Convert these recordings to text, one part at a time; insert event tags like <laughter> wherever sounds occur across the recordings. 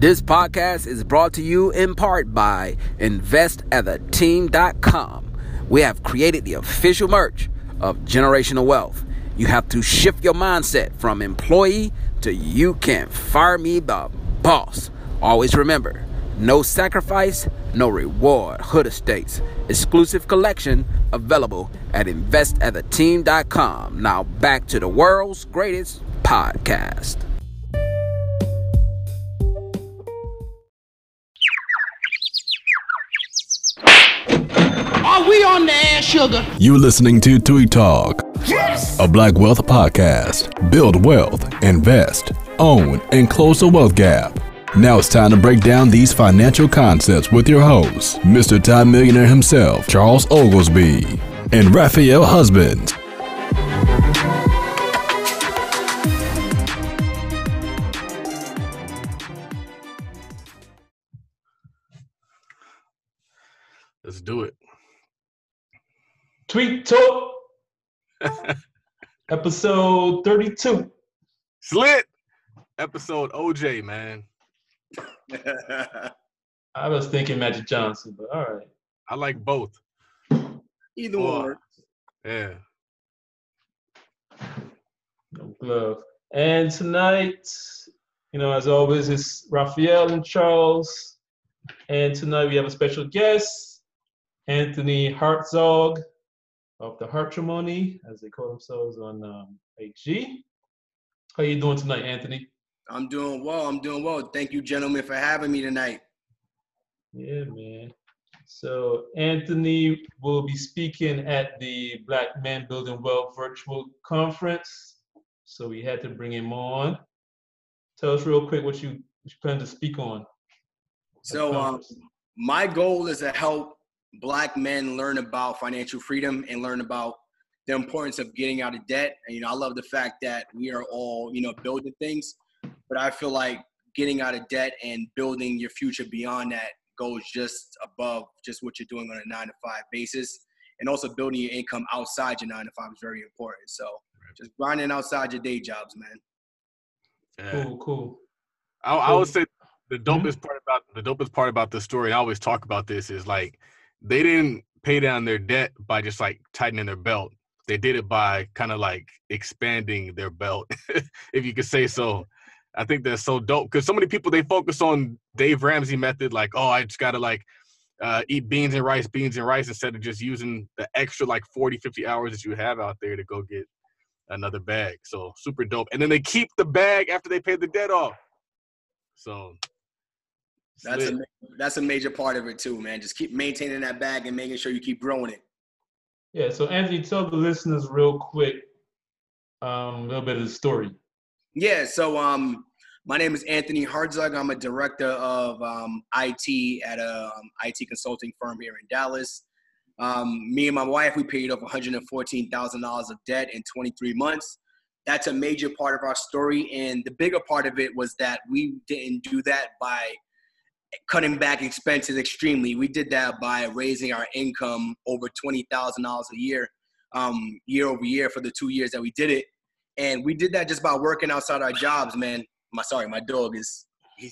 This podcast is brought to you in part by InvestAtTheTeam.com. We have created the official merch of Generational Wealth. You have to shift your mindset from employee to you can fire me the boss. Always remember, no sacrifice, no reward. Hood Estates. Exclusive collection available at InvestAtTheTeam.com. Now back to the world's greatest podcast. On the air, sugar? You're listening to Tweet Talk, Yes! a Black Wealth podcast. Build wealth, invest, own, and close the wealth gap. Now it's time to break down these financial concepts with your host, Mr. Time Millionaire himself, Charles Oglesby, and Raphael Husband. Let's do it. Tweet Talk, <laughs> episode 32. Slit episode OJ, man. <laughs> I was thinking Magic Johnson, but all right. I like both. Either Boy. one. Yeah. No glove. And tonight, you know, as always, it's Raphael and Charles. And tonight we have a special guest, Anthony Hartzog of the Hartrimony, as they call themselves on um, HG. How you doing tonight, Anthony? I'm doing well. I'm doing well. Thank you, gentlemen, for having me tonight. Yeah, man. So Anthony will be speaking at the Black Men Building Wealth virtual conference. So we had to bring him on. Tell us real quick what you, what you plan to speak on. So, um, my goal is to help Black men learn about financial freedom and learn about the importance of getting out of debt. And you know, I love the fact that we are all you know building things, but I feel like getting out of debt and building your future beyond that goes just above just what you're doing on a nine to five basis, and also building your income outside your nine to five is very important. So, just grinding outside your day jobs, man. yeah. cool, cool. I, I would say the mm-hmm. dopest part about the dopest part about the story, I always talk about this, is like they didn't pay down their debt by just like tightening their belt. They did it by kind of like expanding their belt, <laughs> if you could say so. I think that's so dope because so many people they focus on Dave Ramsey method, like, oh, I just gotta like uh, eat beans and rice, beans and rice, instead of just using the extra like 40, 50 hours that you have out there to go get another bag. So super dope. And then they keep the bag after they pay the debt off. So That's a that's a major part of it too, man. Just keep maintaining that bag and making sure you keep growing it. Yeah, so Anthony, tell the listeners real quick um, a little bit of the story. Yeah, so um, my name is Anthony Hartzog. I'm a director of um, IT at a um, IT consulting firm here in Dallas. Um, me and my wife, we paid off $114,000 of debt in 23 months. That's a major part of our story. And the bigger part of it was that we didn't do that by cutting back expenses extremely. We did that by raising our income over $20,000 a year, um, year over year for the two years that we did it and we did that just by working outside our jobs, man. My sorry, my dog is. <laughs>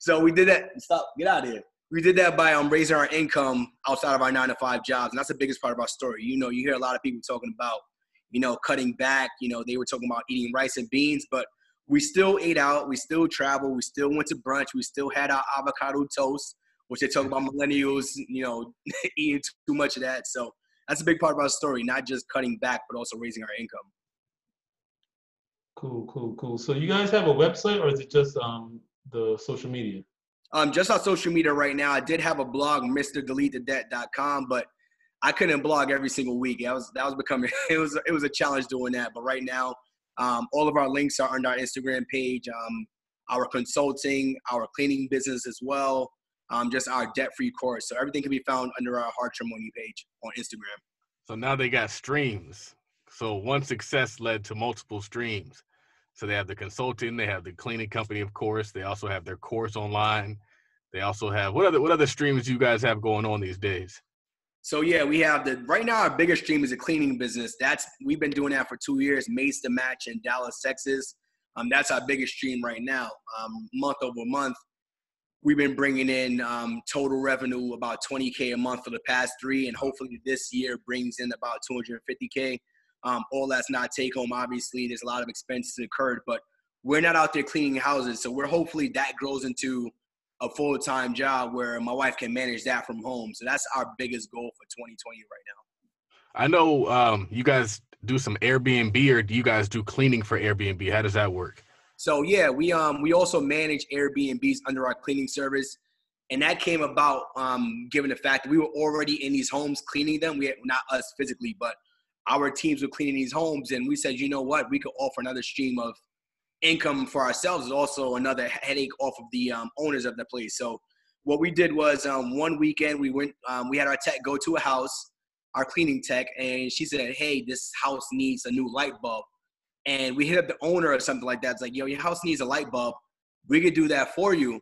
so we did that. Stop, get out of here. We did that by um raising our income outside of our nine to five jobs, and that's the biggest part of our story. You know, you hear a lot of people talking about, you know, cutting back. You know, they were talking about eating rice and beans, but we still ate out. We still traveled. We still went to brunch. We still had our avocado toast, which they talk about millennials, you know, <laughs> eating too much of that. So that's a big part of our story, not just cutting back, but also raising our income. Cool, cool, cool. So you guys have a website or is it just um, the social media? Um, just on social media right now, I did have a blog, MrDeleteTheDebt.com, but I couldn't blog every single week. That was that was becoming <laughs> it was it was a challenge doing that. But right now, um, all of our links are on our Instagram page. Um, our consulting, our cleaning business as well. Um, just our debt-free course. So everything can be found under our Heart Hartrimony page on Instagram. So now they got streams. So one success led to multiple streams. So they have the consulting, they have the cleaning company, of course. They also have their course online. They also have what other what other streams you guys have going on these days? So yeah, we have the right now our biggest stream is a cleaning business. That's we've been doing that for two years. Mace to Match in Dallas, Texas. Um, that's our biggest stream right now. Um, month over month, we've been bringing in um, total revenue about 20k a month for the past three, and hopefully this year brings in about 250k. Um, all that's not take home. Obviously, there's a lot of expenses incurred, but we're not out there cleaning houses, so we're hopefully that grows into a full time job where my wife can manage that from home. So that's our biggest goal for 2020 right now. I know um, you guys do some Airbnb, or do you guys do cleaning for Airbnb? How does that work? So yeah, we um we also manage Airbnbs under our cleaning service, and that came about um given the fact that we were already in these homes cleaning them. We had, not us physically, but our teams were cleaning these homes, and we said, you know what, we could offer another stream of income for ourselves. Is also another headache off of the um, owners of the place. So what we did was um, one weekend we went um, we had our tech go to a house our cleaning tech and she said hey this house needs a new light bulb and we hit up the owner or something like that. It's like, yo, your house needs a light bulb. We could do that for you.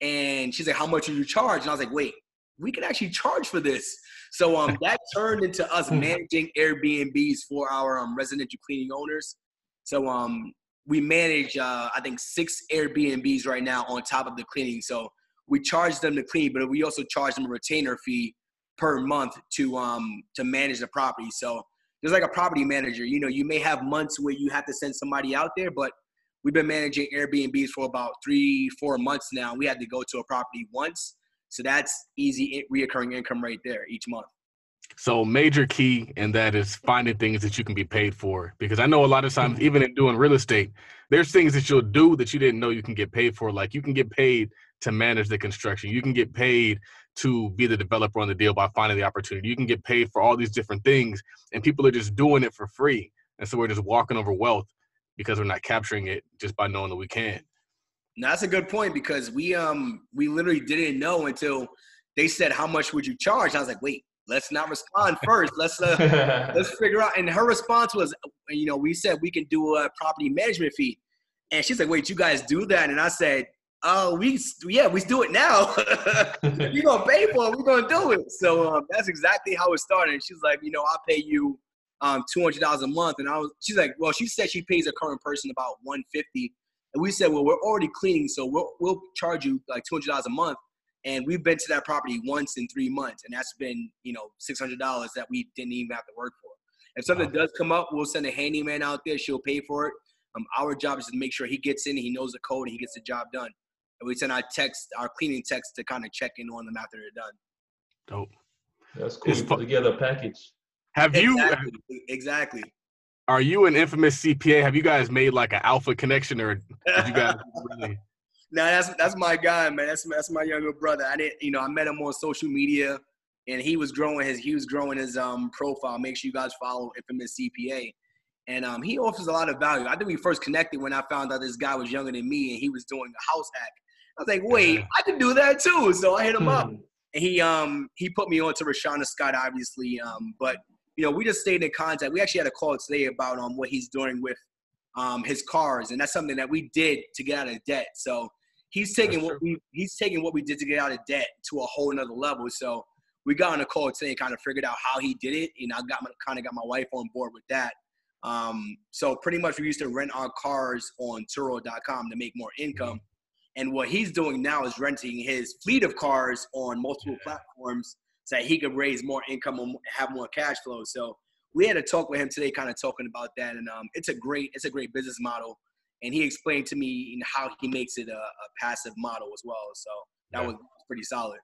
And she's like, how much do you charge? And I was like, wait, we can actually charge for this. So um, <laughs> that turned into us hmm. managing Airbnbs for our um, residential cleaning owners. So um, we manage, uh, I think, six Airbnbs right now on top of the cleaning. So we charge them to clean, but we also charge them a retainer fee per month to um to manage the property. So there's like a property manager, you know, you may have months where you have to send somebody out there, but we've been managing Airbnbs for about three, four months now. We had to go to a property once. So that's easy reoccurring income right there each month. So major key and that is finding things that you can be paid for. Because I know a lot of times, even in doing real estate, there's things that you'll do that you didn't know you can get paid for. Like you can get paid to manage the construction. You can get paid to be the developer on the deal by finding the opportunity. You can get paid for all these different things, and people are just doing it for free. And so we're just walking over wealth because we're not capturing it just by knowing that we can. Now, that's a good point because we um we literally didn't know until they said how much would you charge. I was like, wait, let's not respond first. Let's uh, <laughs> let's figure out. And her response was, you know, we said we can do a property management fee, and she's like, wait, you guys do that? And I said, oh, we yeah, we do it now. <laughs> you gonna pay for it, we're gonna do it. So um, that's exactly how it started. she's like, you know, I'll pay you um, two hundred dollars a month, and I was, she's like, well, she said she pays a current person about one fifty, and we said, well, we're already cleaning, so we'll we'll charge you like two hundred dollars a month. And we've been to that property once in three months, and that's been, you know, six hundred dollars that we didn't even have to work for. If something wow. does come up, we'll send a handyman out there. She'll pay for it. Um, our job is to make sure he gets in, he knows the code, and he gets the job done and we send our text, our cleaning text to kind of check in on them after they're done. Dope. That's cool. put together a package. Have exactly. you exactly? Are you an infamous CPA? Have you guys made like an alpha connection, or you guys <laughs> really? No, that's that's my guy, man. That's that's my younger brother. I didn't, you know, I met him on social media, and he was growing his he was growing his um profile. Make sure you guys follow infamous CPA, and um he offers a lot of value. I think we first connected when I found out this guy was younger than me, and he was doing a house hack I was like, wait, I can do that too. So I hit him up. Hmm. And he um he put me on to Rashana Scott, obviously. Um, but you know, we just stayed in contact. We actually had a call today about um what he's doing with um his cars, and that's something that we did to get out of debt. So he's taking that's what true. we he's taking what we did to get out of debt to a whole another level. So we got on a call today and kind of figured out how he did it, and I got my, kind of got my wife on board with that. Um, so pretty much we used to rent our cars on Turo.com to make more income. And what he's doing now is renting his fleet of cars on multiple platforms so that he could raise more income and have more cash flow. So we had a talk with him today, kind of talking about that, and um, it's a great it's a great business model. And he explained to me how he makes it a, a passive model as well. So that yeah. was pretty solid.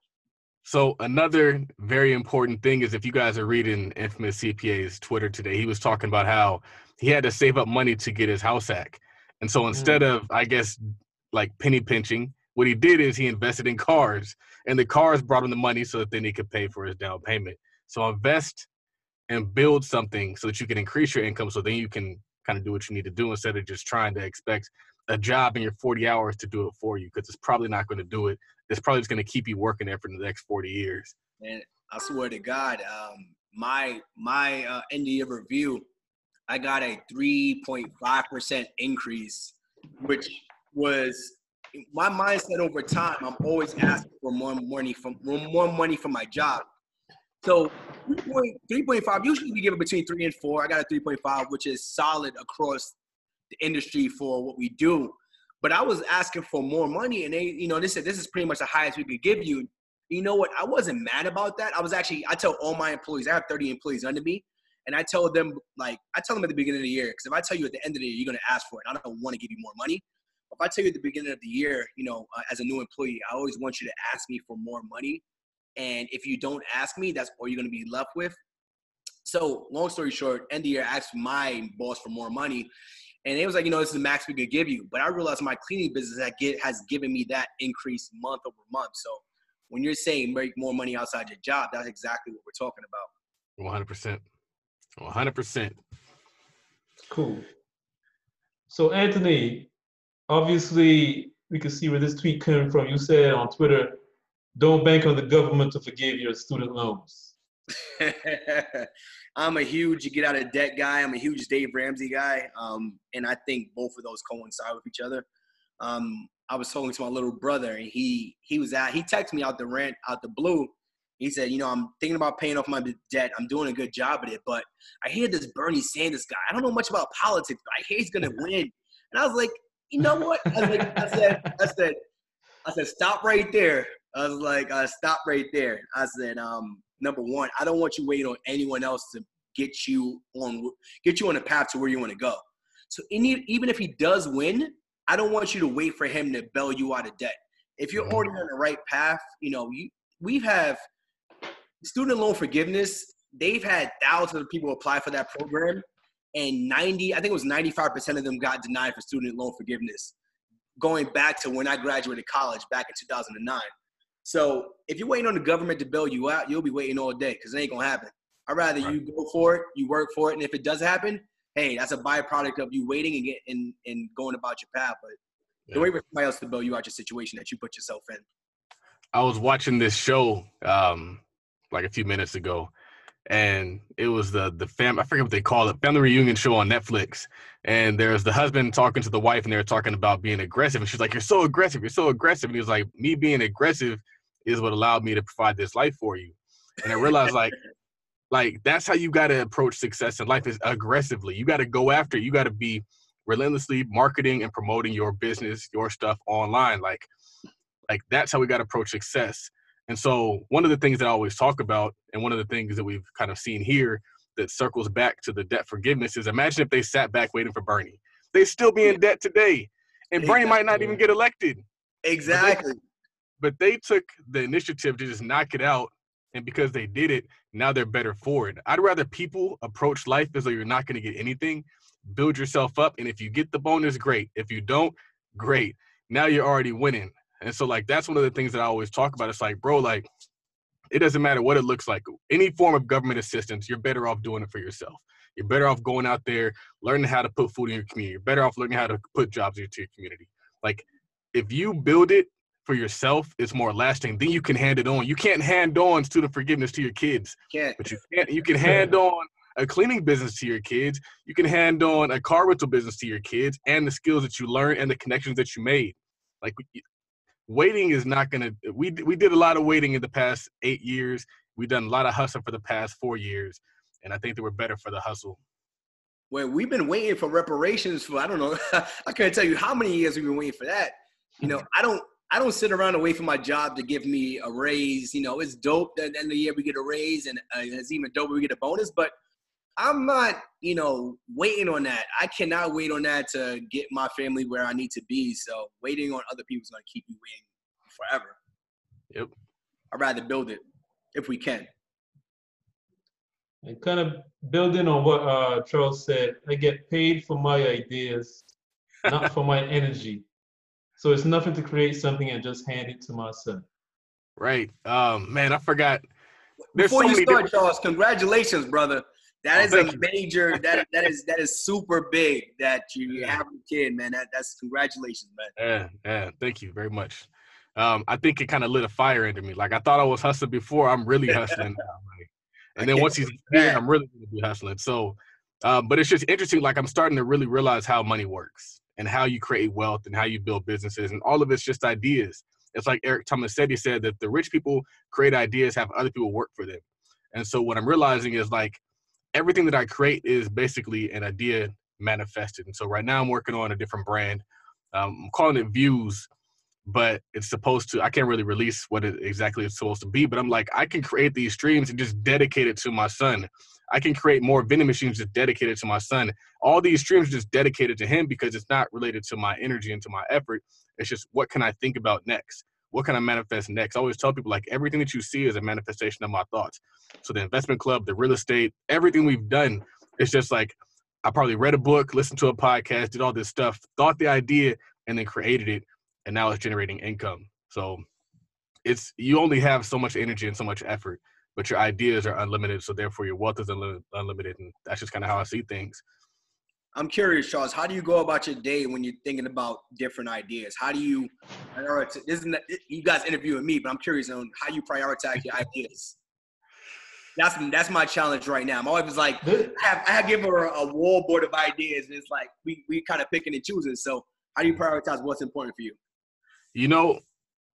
So another very important thing is if you guys are reading Infamous CPA's Twitter today, he was talking about how he had to save up money to get his house hack. And so instead mm. of, I guess, like penny pinching. What he did is he invested in cars, and the cars brought him the money so that then he could pay for his down payment. So invest and build something so that you can increase your income, so then you can kind of do what you need to do instead of just trying to expect a job in your 40 hours to do it for you because it's probably not going to do it. It's probably just going to keep you working there for the next 40 years. And I swear to God, um, my my uh, end of year review, I got a 3.5 percent increase, which was my mindset over time. I'm always asking for more money from more money from my job. So 3.5, usually we give it between three and four. I got a 3.5, which is solid across the industry for what we do. But I was asking for more money, and they, you know, they said this is pretty much the highest we could give you. You know what? I wasn't mad about that. I was actually, I tell all my employees, I have 30 employees under me, and I tell them like, I tell them at the beginning of the year, because if I tell you at the end of the year you're gonna ask for it, I don't want to give you more money. If I tell you at the beginning of the year, you know, uh, as a new employee, I always want you to ask me for more money. And if you don't ask me, that's all you're gonna be left with. So long story short, end of year, I asked my boss for more money. And it was like, you know, this is the max we could give you. But I realized my cleaning business that get, has given me that increase month over month. So when you're saying make more money outside your job, that's exactly what we're talking about. 100%. 100%. Cool. So Anthony, obviously we can see where this tweet came from. You said on Twitter, don't bank on the government to forgive your student loans. <laughs> I'm a huge get out of debt guy. I'm a huge Dave Ramsey guy, um, and I think both of those coincide with each other. Um, I was talking to my little brother, and he he was at he texted me out the rent out the blue. He said, you know, I'm thinking about paying off my debt. I'm doing a good job at it, but I hear this Bernie Sanders guy. I don't know much about politics, but I hear he's gonna <laughs> win. And I was like, you know what? I, like, I said, I said, I said, stop right there. I was like, uh, stop right there. I said, um, number one, I don't want you waiting on anyone else to get you on get you on the path to where you want to go. So even if he does win, I don't want you to wait for him to bail you out of debt. If you're already on the right path, you know, you we have had student loan forgiveness. They've had thousands of people apply for that program, and 90, I think it was 95% of them got denied for student loan forgiveness. Going back to when I graduated college back in 2009. So if you're waiting on the government to bail you out, you'll be waiting all day because it ain't gonna happen. I'd rather right. you go for it, you work for it, and if it does happen, hey, that's a byproduct of you waiting and get and, and going about your path. But yeah. don't wait for somebody else to bail you out your situation that you put yourself in. I was watching this show um, like a few minutes ago, and it was the the fam I forget what they call it family reunion show on Netflix. And there's the husband talking to the wife, and they're talking about being aggressive. And she's like, "You're so aggressive. You're so aggressive." And he was like, "Me being aggressive is what allowed me to provide this life for you." And I realized like like that's how you got to approach success in life is aggressively. You got to go after. You got to be relentlessly marketing and promoting your business, your stuff online. Like like that's how we got to approach success. And so one of the things that I always talk about, and one of the things that we've kind of seen here that circles back to the debt forgiveness is imagine if they sat back waiting for Bernie. They'd still be in debt today. And Bernie might not even get elected. Exactly. But they, but they took the initiative to just knock it out. And because they did it, now they're better for it. I'd rather people approach life as though you're not going to get anything. Build yourself up. And if you get the bonus, great. If you don't, great. Now you're already winning. And so, like, that's one of the things that I always talk about. It's like, bro, like, it doesn't matter what it looks like. Any form of government assistance, you're better off doing it for yourself. You're better off going out there, learning how to put food in your community. You're better off learning how to put jobs into your community. Like, if you build it for yourself, it's more lasting. Then you can hand it on. You can't hand on student forgiveness to your kids, can't. but you can You can <laughs> hand on a cleaning business to your kids. You can hand on a car rental business to your kids, and the skills that you learn and the connections that you made. Like waiting is not gonna. We we did a lot of waiting in the past eight years. We've done a lot of hustle for the past four years, and I think that we're better for the hustle. Well, we've been waiting for reparations for I don't know. <laughs> I can't tell you how many years we've been waiting for that. You know, I don't I don't sit around and wait for my job to give me a raise. You know, it's dope that at the end of the year we get a raise, and uh, it's even dope we get a bonus. But I'm not, you know, waiting on that. I cannot wait on that to get my family where I need to be. So waiting on other people is going to keep you waiting forever. Yep. I'd rather build it if we can. And kind of building on what uh, Charles said, I get paid for my ideas, not for my <laughs> energy. So it's nothing to create something and just hand it to my son. Right. Um, man, I forgot. There's Before so you start, different... Charles, congratulations, brother. That oh, is a major. that that is that is super big that you have a kid, man. That that's congratulations, man. Yeah, yeah. Thank you very much. Um, I think it kind of lit a fire into me. Like I thought I was hustling before. I'm really hustling now. <laughs> Like, and then once he's here, I'm really gonna be hustling. So, um, but it's just interesting. Like I'm starting to really realize how money works and how you create wealth and how you build businesses. And all of it's just ideas. It's like Eric Tomasetti said that the rich people create ideas, have other people work for them. And so what I'm realizing is like everything that I create is basically an idea manifested. And so right now I'm working on a different brand. Um, I'm calling it Views, but it's supposed to. I can't really release what it exactly it's supposed to be. But I'm like, I can create these streams and just dedicate it to my son. I can create more vending machines just dedicated to my son. All these streams just dedicated to him because it's not related to my energy and to my effort. It's just what can I think about next? What can I manifest next? I always tell people like everything that you see is a manifestation of my thoughts. So the investment club, the real estate, everything we've done, it's just like I probably read a book, listened to a podcast, did all this stuff, thought the idea, and then created it, and now it's generating income. So it's you only have so much energy and so much effort, but your ideas are unlimited. So therefore, your wealth is unlimited, and that's just kind of how I see things. I'm curious, Charles. How do you go about your day when you're thinking about different ideas? How do you prioritize? Isn't you guys interviewing me? But I'm curious on how you prioritize your ideas. That's that's my challenge right now. My wife is like, I have I have given her a wall board of ideas, and it's like we we kind of picking and choosing. So how do you prioritize what's important for you? You know,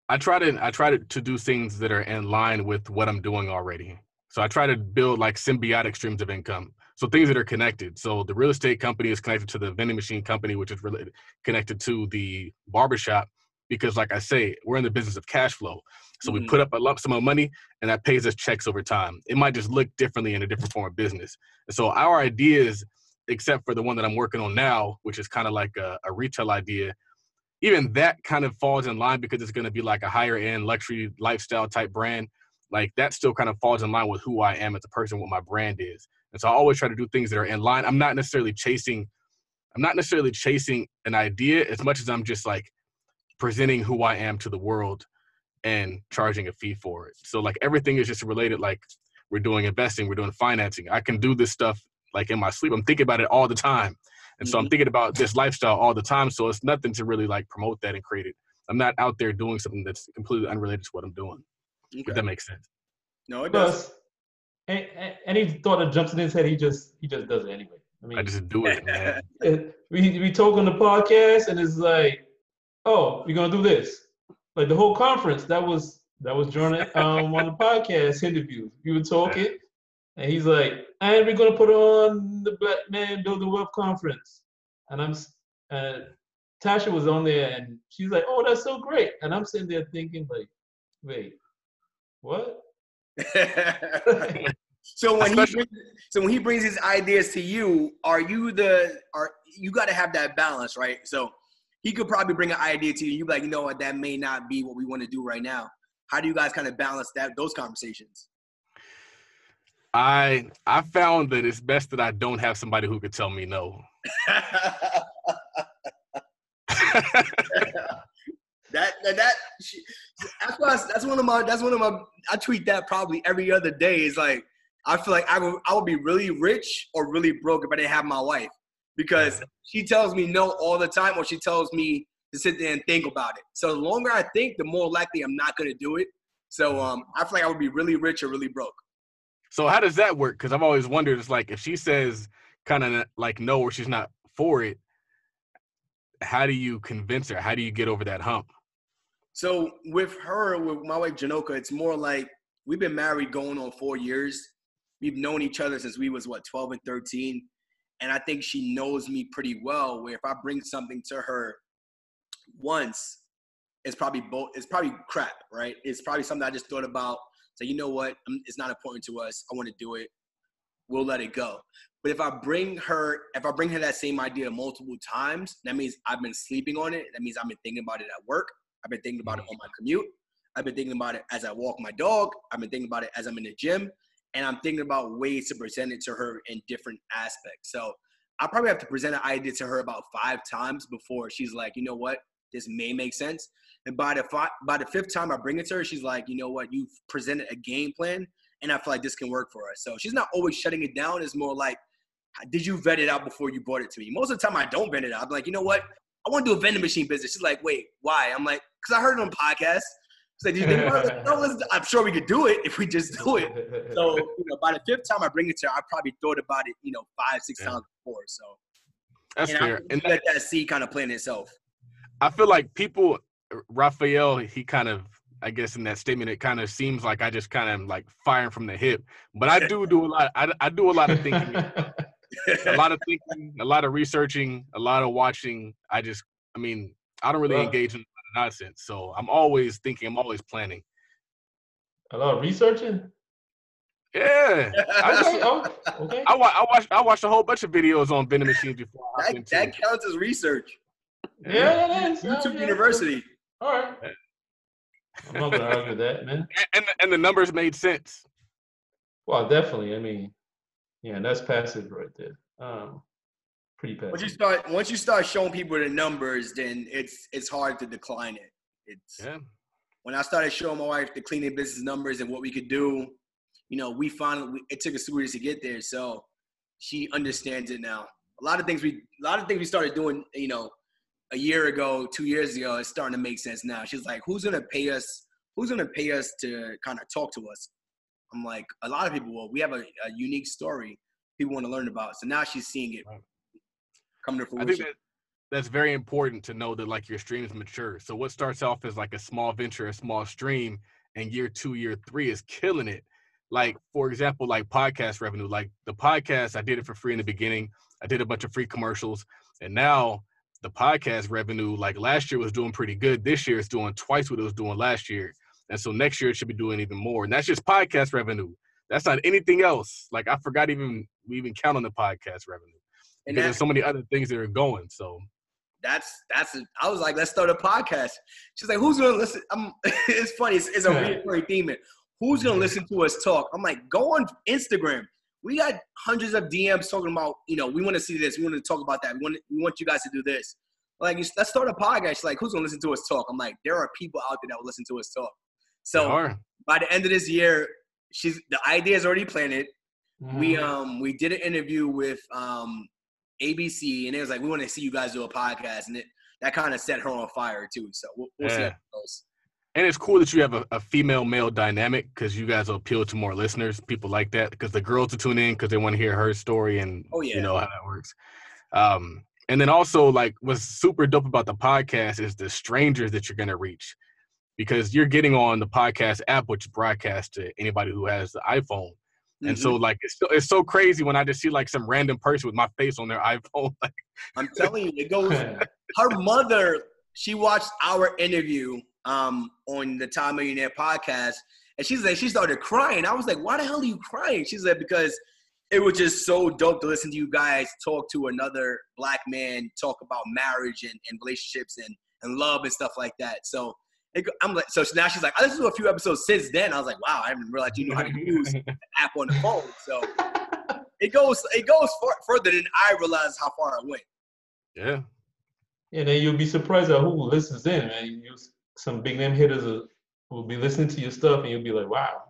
I try to I try to, to do things that are in line with what I'm doing already. So I try to build like symbiotic streams of income. So things that are connected. So the real estate company is connected to the vending machine company, which is related, connected to the barbershop. Because like I say, we're in the business of cash flow. So mm-hmm. we put up a lump sum of money and that pays us checks over time. It might just look differently in a different form of business. And so our ideas, except for the one that I'm working on now, which is kind of like a, a retail idea, even that kind of falls in line because it's going to be like a higher end luxury lifestyle type brand. Like that still kind of falls in line with who I am as a person, what my brand is. And so I always try to do things that are in line. I'm not necessarily chasing, I'm not necessarily chasing an idea as much as I'm just like presenting who I am to the world and charging a fee for it. So like everything is just related. Like we're doing investing, we're doing financing. I can do this stuff like in my sleep. I'm thinking about it all the time. And so I'm mm-hmm. thinking about this lifestyle all the time. So it's nothing to really like promote that and create it. I'm not out there doing something that's completely unrelated to what I'm doing. Okay. If that makes sense. No, it does any thought that jumps in his head, he just he just does it anyway. I mean, I just do it, man. <laughs> we we talk on the podcast, and it's like, oh, we're gonna do this. Like the whole conference, that was that was during um on the <laughs> podcast interview. We were talking, and he's like, and we're gonna put on the Black Man Building Wealth conference, and I'm and Tasha was on there, and she's like, oh, that's so great, and I'm sitting there thinking like, wait, what? <laughs> so when Especially, he brings, so when he brings his ideas to you, are you the are you got to have that balance, right? So he could probably bring an idea to you. You be like, you know what, that may not be what we want to do right now. How do you guys kind of balance that those conversations? I I found that it's best that I don't have somebody who could tell me no. <laughs> <laughs> That that, that she, that's why that's one of my that's one of my I tweet that probably every other day. Is like I feel like I would I would be really rich or really broke if I didn't have my wife because she tells me no all the time or she tells me to sit there and think about it. So the longer I think, the more likely I'm not gonna do it. So um, I feel like I would be really rich or really broke. So how does that work? Because I've always wondered. It's like if she says kind of like no or she's not for it, how do you convince her? How do you get over that hump? So with her, with my wife Janoka, it's more like we've been married going on four years. We've known each other since we was what 12 and 13. And I think she knows me pretty well. Where if I bring something to her once, it's probably both. It's probably crap, right? It's probably something I just thought about. So you know what? Mm, it's not important to us. I want to do it. We'll let it go. But if I bring her, if I bring her that same idea multiple times, that means I've been sleeping on it. That means I've been thinking about it at work. I've been thinking about it on my commute. I've been thinking about it as I walk my dog. I've been thinking about it as I'm in the gym. And I'm thinking about ways to present it to her in different aspects. So I probably have to present an idea to her about five times before she's like, you know what, this may make sense. And by the five, by the fifth time I bring it to her, she's like, you know what, you've presented a game plan, and I feel like this can work for us. So she's not always shutting it down. It's more like, did you vet it out before you brought it to me? Most of the time, I don't vet it out. I'm like, you know what, I want to do a vending machine business. She's like, wait, why? I'm like, because I heard it on podcasts. So do you think about it? No, I'm sure we could do it if we just do it. So, <laughs> you know, by the fifth time I bring it to her, I probably thought about it, you know, five, six yeah. times before. So that's and fair. I and let that seed kind of plant itself. I feel like people, Raphael, he kind of, I guess in that statement, it kind of seems like I just kind of like firing from the hip. But I do do a lot. I, I do a lot of thinking. a lot of <laughs> thinking, a lot of researching, a lot of watching. I just, I mean, I don't really engage in nonsense. So I'm always thinking, I'm always planning. A lot of researching. Yeah. <laughs> I, Okay, oh, okay. I, wa- I watched I watched a whole bunch of videos on vending machines before I hopped That, that counts as research. Yeah, that is. YouTube Oh, yeah. University. All right. I'm not gonna argue that, man. <laughs> And, and, and the numbers made sense. Well, definitely. I mean, yeah, that's passive right there. Um, pretty passive. Once you start once you start showing people the numbers, then it's it's hard to decline it. It's Yeah. when I started showing my wife the cleaning business numbers and what we could do, you know, we finally it took us two years to get there. So she understands it now. A lot of things we a lot of things we started doing, you know, a year ago, two years ago, it's starting to make sense now. She's like, "Who's gonna pay us? Who's gonna pay us to kind of talk to us?" I'm like, "A lot of people will. We have a, a unique story people want to learn about." So now she's seeing it Right. Come to I think that that's very important to know that like your streams mature. So what starts off as like a small venture, a small stream, and year two, year three is killing it. Like for example, like podcast revenue. Like the podcast, I did it for free in the beginning. I did a bunch of free commercials, and now the podcast revenue, like last year was doing pretty good. This year it's doing twice what it was doing last year, and so next year it should be doing even more. And that's just podcast revenue. That's not anything else. Like I forgot even we even count on the podcast revenue and there's so many other things that are going. So that's that's. A, I was like, let's start a podcast. She's like, who's gonna listen? I'm, <laughs> it's funny. It's, it's a Yeah. recurring theme. Who's gonna listen to us talk? I'm like, go on Instagram. We got hundreds of DMs talking about, you know, we want to see this. We want to talk about that. We want we want you guys to do this. Like, you- let's start a podcast. She's like, who's gonna listen to us talk? I'm like, there are people out there that will listen to us talk. So by the end of this year, she's the idea is already planted. We Mhm. um we did an interview with um ABC, and it was like we want to see you guys do a podcast, and it that kind of set her on fire too. So we'll, we'll see how Yeah. it goes. And it's cool that you have a, a female male dynamic because you guys will appeal to more listeners, people like that, because the girls will tune in because they want to hear her story and Oh, yeah. you know how that works. Um, and then also like what's super dope about the podcast is the strangers that you're gonna reach because you're getting on the podcast app, which broadcasts to anybody who has the iPhone. And Mhm. so like it's so, it's so crazy when I just see like some random person with my face on their iPhone. <laughs> Like, I'm telling you, it goes. <laughs> Her mother, she watched our interview um on the Time Millionaire podcast, and she's like, she started crying. I was like, why the hell are you crying? She's like, because it was just so dope to listen to you guys talk to another black man talk about marriage and, and relationships and, and love and stuff like that. So go- I'm like, so now she's like, I listened to a few episodes since then. I was like, wow, I didn't realize you know how to use the <laughs> app on the phone. So it goes, it goes far, further than I realized how far it went. yeah. Yeah, then you'll be surprised at who listens in, man. You, some big name hitters will, will be listening to your stuff, and you'll be like, "Wow,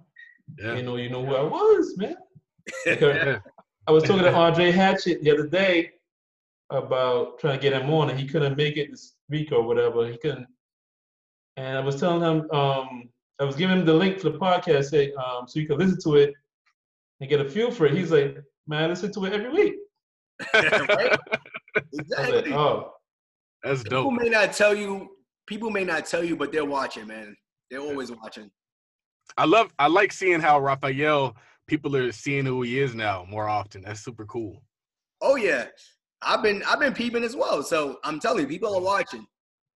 Yeah. you know, you know who I was, man." <laughs> Because Yeah. I was talking to <laughs> Andre Hatchett the other day about trying to get him on, and he couldn't make it this week or whatever. He couldn't, and I was telling him, um, I was giving him the link for the podcast, say, um, so you can listen to it and get a feel for it. He's like, "Man, I listen to it every week." <laughs> right? Exactly. like, "Oh, That's People dope. may not tell you. People may not tell you, but they're watching, man. They're always watching. I love I like seeing how Raphael people are seeing who he is now more often. That's super cool. Oh yeah, I've been I've been peeping as well. So I'm telling you, people are watching.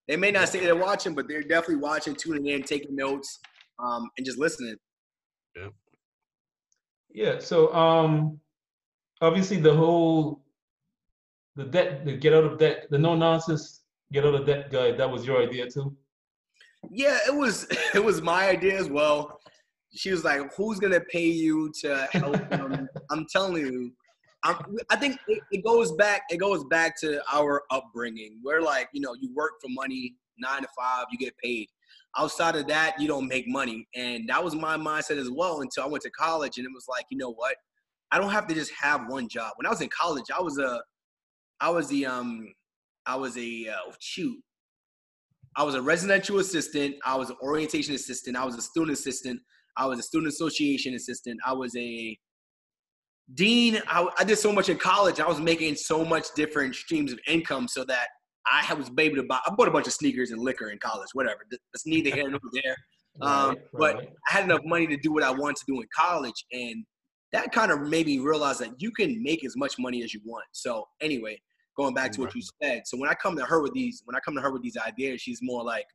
They may not say they're watching, but they're definitely watching, tuning in, taking notes, um, and just listening. Yeah, Yeah. so um obviously the whole the debt the get out of debt the no nonsense get out of debt guy. that was your idea too. Yeah, it was <laughs> it was my idea as well. She was like, "Who's gonna pay you to help <laughs> them?" I'm telling you, I'm, I think it, it goes back. It goes back to our upbringing. We're like, you know, you work for money, nine to five, you get paid. Outside of that, you don't make money, and that was my mindset as well until I went to college, and it was like, you know what? I don't have to just have one job. When I was in college, I was a, I was the um, I was a uh, shoot. I was a residential assistant. I was an orientation assistant. I was a student assistant. I was a student association assistant. I was a dean. I, I did so much in college. I was making so much different streams of income so that I was able to buy. I bought a bunch of sneakers and liquor in college. Whatever. That's neither here nor there. <laughs> Um, Right, but. I had enough money to do what I wanted to do in college, and that kind of made me realize that you can make as much money as you want. So anyway, going back to what you said. So when I come to her with these, when I come to her with these ideas, she's more like,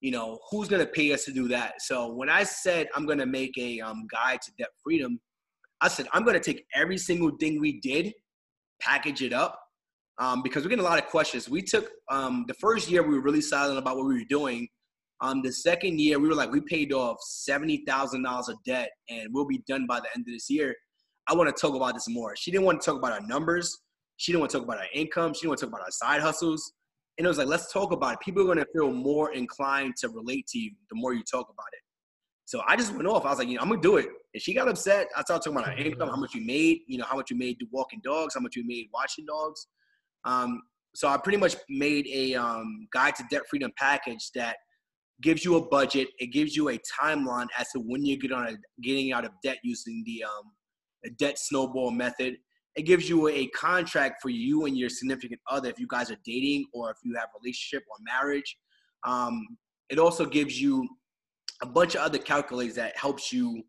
you know, who's gonna pay us to do that? So when I said I'm gonna make a um, guide to debt freedom, I said I'm gonna take every single thing we did, package it up, um, because we're getting a lot of questions. We took um, the first year we were really silent about what we were doing. Um, the second year we were like we paid off seventy thousand dollars of debt, and we'll be done by the end of this year. I want to talk about this more. She didn't want to talk about our numbers. She didn't want to talk about our income. She didn't want to talk about our side hustles. And it was like, let's talk about it. People are going to feel more inclined to relate to you the more you talk about it. So I just went off. I was like, you know, I'm gonna do it. And she got upset. I started talking about our income, how much you made, you know, how much you made walking dogs, how much you made watching dogs. Um, so I pretty much made a um, guide to debt freedom package that gives you a budget. It gives you a timeline as to when you get on a, getting out of debt using the um, debt snowball method. It gives you a contract for you and your significant other if you guys are dating or if you have a relationship or marriage. Um, it also gives you a bunch of other calculators that helps you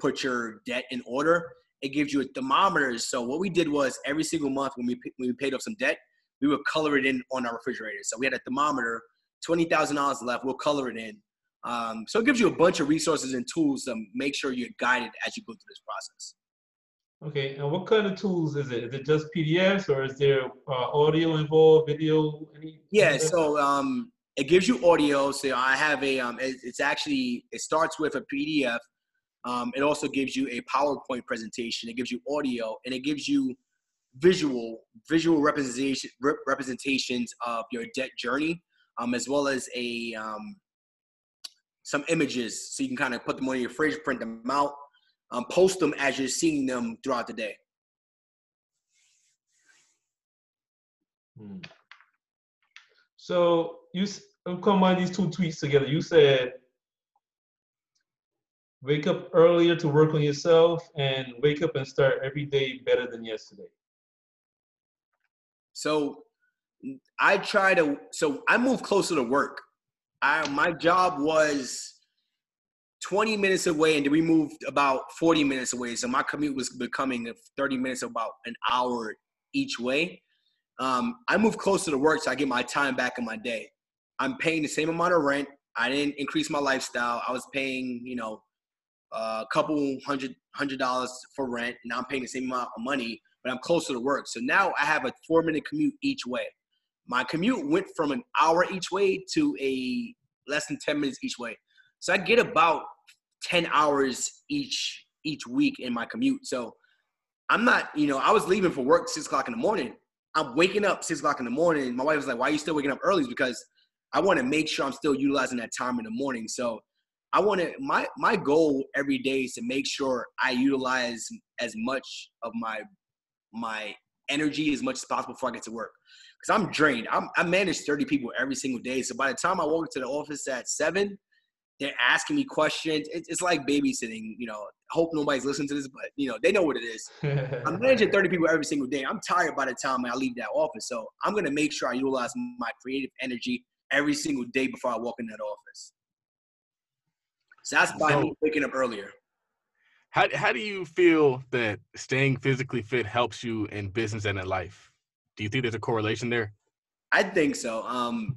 put your debt in order. It gives you a thermometer. So what we did was every single month when we when we paid off some debt, we would color it in on our refrigerator. So we had a thermometer, twenty thousand dollars left. We'll color it in. Um, so it gives you a bunch of resources and tools to make sure you're guided as you go through this process. Okay, and what kind of tools is it? Is it just PDFs or is there uh, audio involved, video? Any, yeah, so um, it gives you audio. So I have a, um, it's actually, it starts with a PDF. Um, it also gives you a PowerPoint presentation. It gives you audio and it gives you visual, visual representation, representations of your debt journey, um, as well as a, um, some images. So you can kind of put them on your fridge, print them out, um, post them as you're seeing them throughout the day. Hmm. So you combine these two tweets together. You said wake up earlier to work on yourself and wake up and start every day better than yesterday. So I try to so I move closer to work. I my job was 20 minutes away, and we moved about 40 minutes away. So my commute was becoming 30 minutes, about an hour each way. Um, I moved closer to work, so I get my time back in my day. I'm paying the same amount of rent. I didn't increase my lifestyle. I was paying, you know, a couple hundred hundred dollars for rent, and I'm paying the same amount of money, but I'm closer to work. So now I have a four minute commute each way. My commute went from an hour each way to a less than 10 minutes each way. So I get about 10 hours each each week in my commute. So I'm not, you know, I was leaving for work six o'clock in the morning. I'm waking up six o'clock in the morning. My wife was like, "Why are you still waking up early?" because I want to make sure I'm still utilizing that time in the morning. So I want to my my goal every day is to make sure I utilize as much of my my energy as much as possible before I get to work. Because I'm drained. I'm, I manage 30 people every single day. So by the time I walk into the office at seven, they're asking me questions. It's, it's like babysitting. You know, hope nobody's listening to this, but you know they know what it is. <laughs> I'm managing 30 people every single day. I'm tired by the time I leave that office, so I'm gonna make sure I utilize my creative energy every single day before I walk in that office. So that's by so, me waking up earlier. How how do you feel that staying physically fit helps you in business and in life? Do you think there's a correlation there? I think so. Um,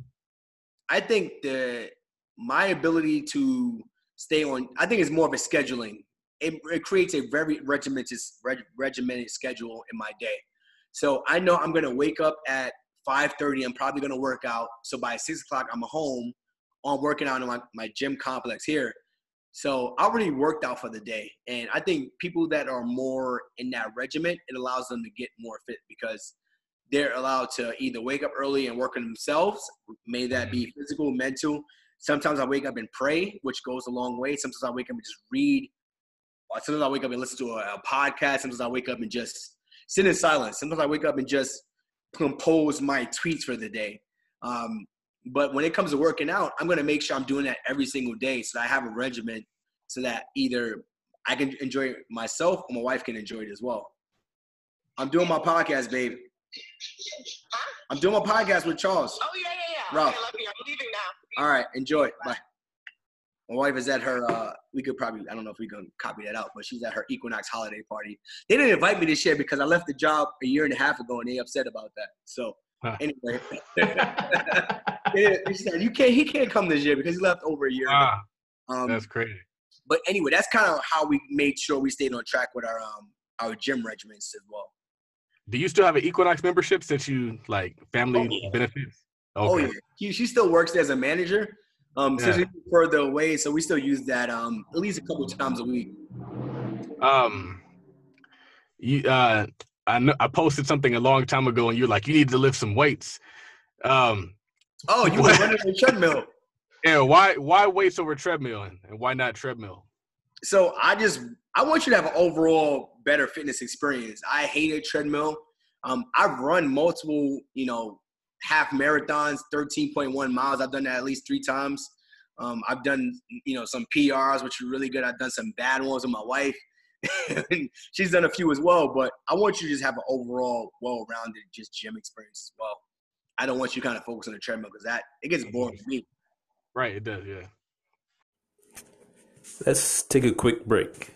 I think that my ability to stay on, I think it's more of a scheduling. It, it creates a very regimented, reg, regimented schedule in my day. So I know I'm gonna wake up at 5:30. I'm probably gonna work out. So by six o'clock, I'm home on working out in my, my gym complex here. So I already worked out for the day. And I think people that are more in that regiment, it allows them to get more fit because they're allowed to either wake up early and work on themselves, may that be mm-hmm. physical, mental, Sometimes I wake up and pray, which goes a long way. Sometimes I wake up and just read. Sometimes I wake up and listen to a, a podcast. Sometimes I wake up and just sit in silence. Sometimes I wake up and just compose my tweets for the day. Um, but when it comes to working out, I'm going to make sure I'm doing that every single day so that I have a regimen so that either I can enjoy it myself or my wife can enjoy it as well. I'm doing my podcast, babe. Huh? I'm doing my podcast with Charles. Oh, yeah, yeah, yeah. Ralph. Okay, I'm leaving now. All right. Enjoy. Bye. My wife is at her. Uh, we could probably. I don't know if we can copy that out, but she's at her Equinox holiday party. They didn't invite me this year because I left the job a year and a half ago, and they upset about that. So Huh. anyway, <laughs> <laughs> yeah, she said you can't. He can't come this year because he left over a year. ago. Ah, Um, that's crazy. but anyway, that's kind of how we made sure we stayed on track with our um our gym regimens as well. Do you still have an Equinox membership since you like family Oh, yeah. benefits? Oh yeah, she, she still works there as a manager. Um, since Yeah. further away, so we still use that um at least a couple times a week. Um, you uh, I know I posted something a long time ago, and you're like, you need to lift some weights. Um, Oh, you were running on the treadmill. <laughs> yeah, why why weights over treadmill, and, and why not treadmill? So I just I want you to have an overall better fitness experience. I hated treadmill. Um, I've run multiple, you know, half marathons, 13.1 miles. I've done that at least three times. Um, I've done, you know, some PRs, which are really good. I've done some bad ones with my wife. <laughs> she's done a few as well. But I want you to just have an overall well-rounded just gym experience as well. I don't want you kind of focus on the treadmill because that it gets boring for me. Right, it does. Yeah. Let's take a quick break.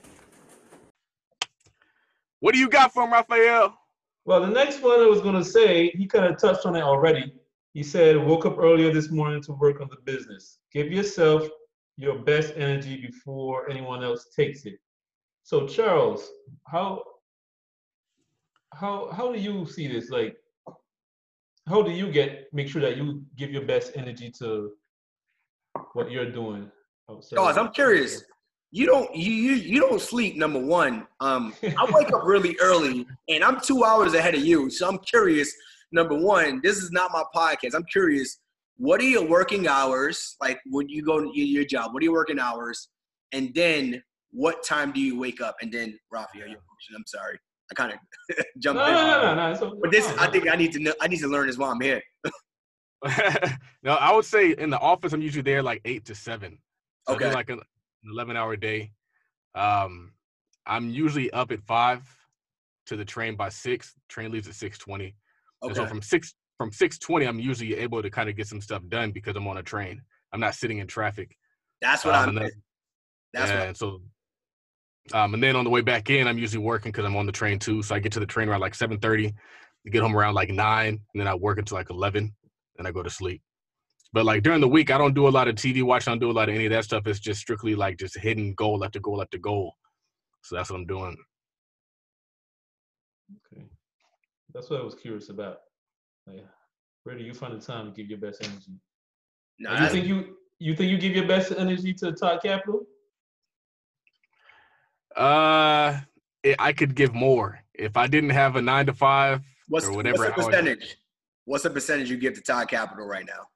What do you got from Raphael? Well, the next one I was going to say, he kind of touched on it already. He said, woke up earlier this morning to work on the business. Give yourself your best energy before anyone else takes it. So, Charles, how how how do you see this? Like, how do you get make sure that you give your best energy to what you're doing? Guys, I'm curious. You don't you you you don't sleep. Number one, um, I wake up really early, and I'm two hours ahead of you. So I'm curious. Number one, this is not my podcast. I'm curious. What are your working hours? Like when you go to your job, what are your working hours? And then what time do you wake up? And then question. I'm sorry, I kind of No, jumped no, in. no, no, no. okay. But this, I think I need to know. I need to learn this while I'm here. <laughs> <laughs> no, I would say in the office, I'm usually there like eight to seven. So Okay. like an 11 hour day. Um, I'm usually up at five to the train by six. Train leaves at 6:20. And so from six from 6:20, I'm usually able to kind of get some stuff done because I'm on a train. I'm not sitting in traffic. That's what Um, I'm. and then- That's yeah, what. and so um, and then on the way back in, I'm usually working because I'm on the train too. So I get to the train around like 7:30, get home around like nine, and then I work until like 11, and I go to sleep. But like during the week, I don't do a lot of TV watching. I don't do a lot of any of that stuff. It's just strictly like just hitting goal after goal after goal. So that's what I'm doing. Okay. That's what I was curious about. Like, where do you find the time to give your best energy? No, you that's- think you you think you give your best energy to Todd Capital? Uh, it, I could give more if I didn't have a nine to five What's, or what's whatever. the hours- percentage? What's the percentage you give to Todd Capital right now?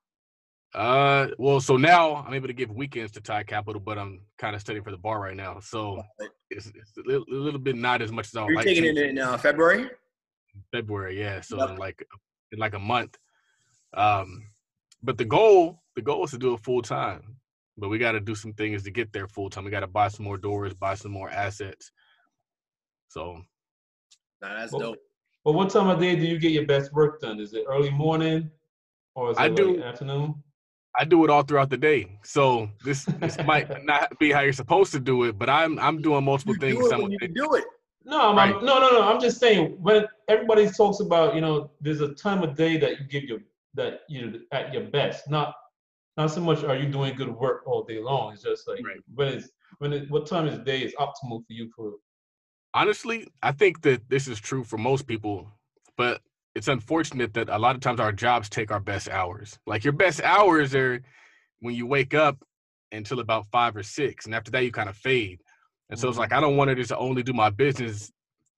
Uh, well, so now I'm able to give weekends to Thai Capital, but I'm kind of studying for the bar right now, so it's, it's a, little, a little bit not as much as I would You're like taking to. it in uh, February? February, yeah. So Yep. in like in like a month. Um, but the goal, the goal is to do it full time. But we got to do some things to get there full time. We got to buy some more doors, buy some more assets. So Nah, that's Well, dope. But what time of day do you get your best work done? Is it early morning or is it I like do- afternoon? I do it all throughout the day. So this this might <laughs> not be how you're supposed to do it, but I'm I'm doing multiple You things do it when you do it. No, I'm, Right. no, no, no. I'm just saying when everybody talks about, you know, there's a time of day that you give your that you at your best. Not not so much are you doing good work all day long. It's just like Right. when it's when it, what time is day is optimal for you for honestly, I think that this is true for most people, but it's unfortunate that a lot of times our jobs take our best hours. Like your best hours are when you wake up until about five or six, and after that you kind of fade. And so it's like mm-hmm. I don't want to just only do my business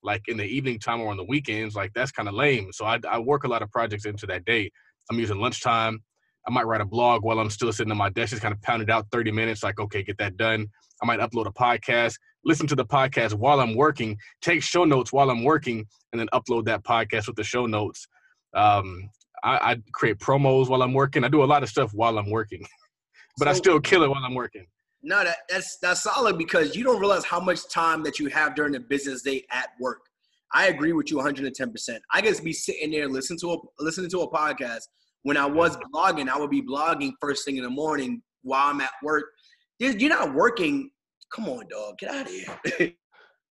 like in the evening time or on the weekends. Like that's kind of lame. So I, I work a lot of projects into that day. I'm using lunchtime. I might write a blog while I'm still sitting on my desk, just kind of pounded out 30 minutes. Like okay, get that done. I might upload a podcast listen to the podcast while I'm working, take show notes while I'm working, and then upload that podcast with the show notes. Um, I, I create promos while I'm working. I do a lot of stuff while I'm working, <laughs> but I still kill it while I'm working. No, that, that's that's solid because you don't realize how much time that you have during the business day at work. I agree with you 110. percent I guess be sitting there listening to a listening to a podcast. When I was blogging, I would be blogging first thing in the morning while I'm at work, you're not working. Come on, dog, get out of here. <laughs>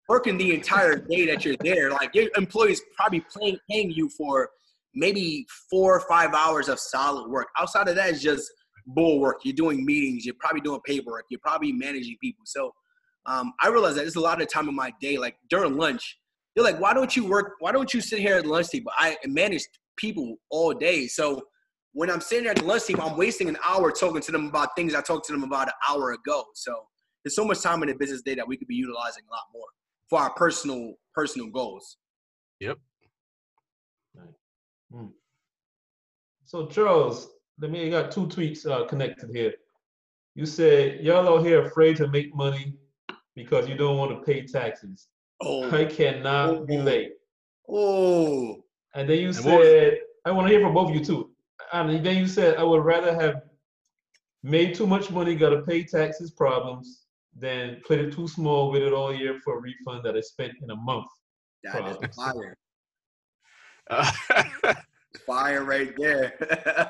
working the entire day that you're there. Like your employees probably paying paying you for maybe four or five hours of solid work. Outside of that is just bull work. You're doing meetings. You're probably doing paperwork. You're probably managing people. So um, I realize that there's a lot of time in my day, like during lunch. They're like, why don't you work? Why don't you sit here at the lunch table? I manage people all day. So when I'm sitting at the lunch table, I'm wasting an hour talking to them about things I talked to them about an hour ago. So there's so much time in the business day that we could be utilizing a lot more for our personal personal goals. Yep. Hmm. So Charles, let me. I got two tweets uh, connected here. You said y'all out here afraid to make money because you don't want to pay taxes. Oh, I cannot Oh. relate. oh, And then you what was- said, I want to hear from both of you too. And then you said, I would rather have made too much money, got to pay taxes problems, than played it too small with it all year for a refund that I spent in a month. that is Problems. fire, Uh, <laughs> fire right there.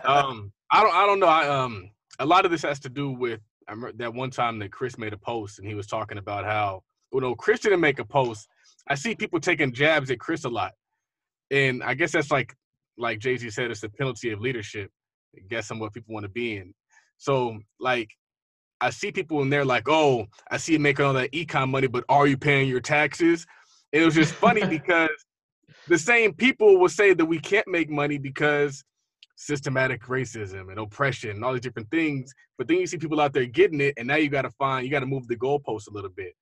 <laughs> um, I don't, I don't know. I um, a lot of this has to do with I remember that one time that Chris made a post and he was talking about how, you know, Chris didn't make a post. I see people taking jabs at Chris a lot, and I guess that's like, like Jay Z said, it's the penalty of leadership. Guessing what people want to be in. So like, I see people in there like, oh, I see you making all that econ money, but are you paying your taxes? It was just funny <laughs> because the same people will say that we can't make money because systematic racism and oppression and all these different things. But then you see people out there getting it, and now you got to find, you got to move the goalpost a little bit.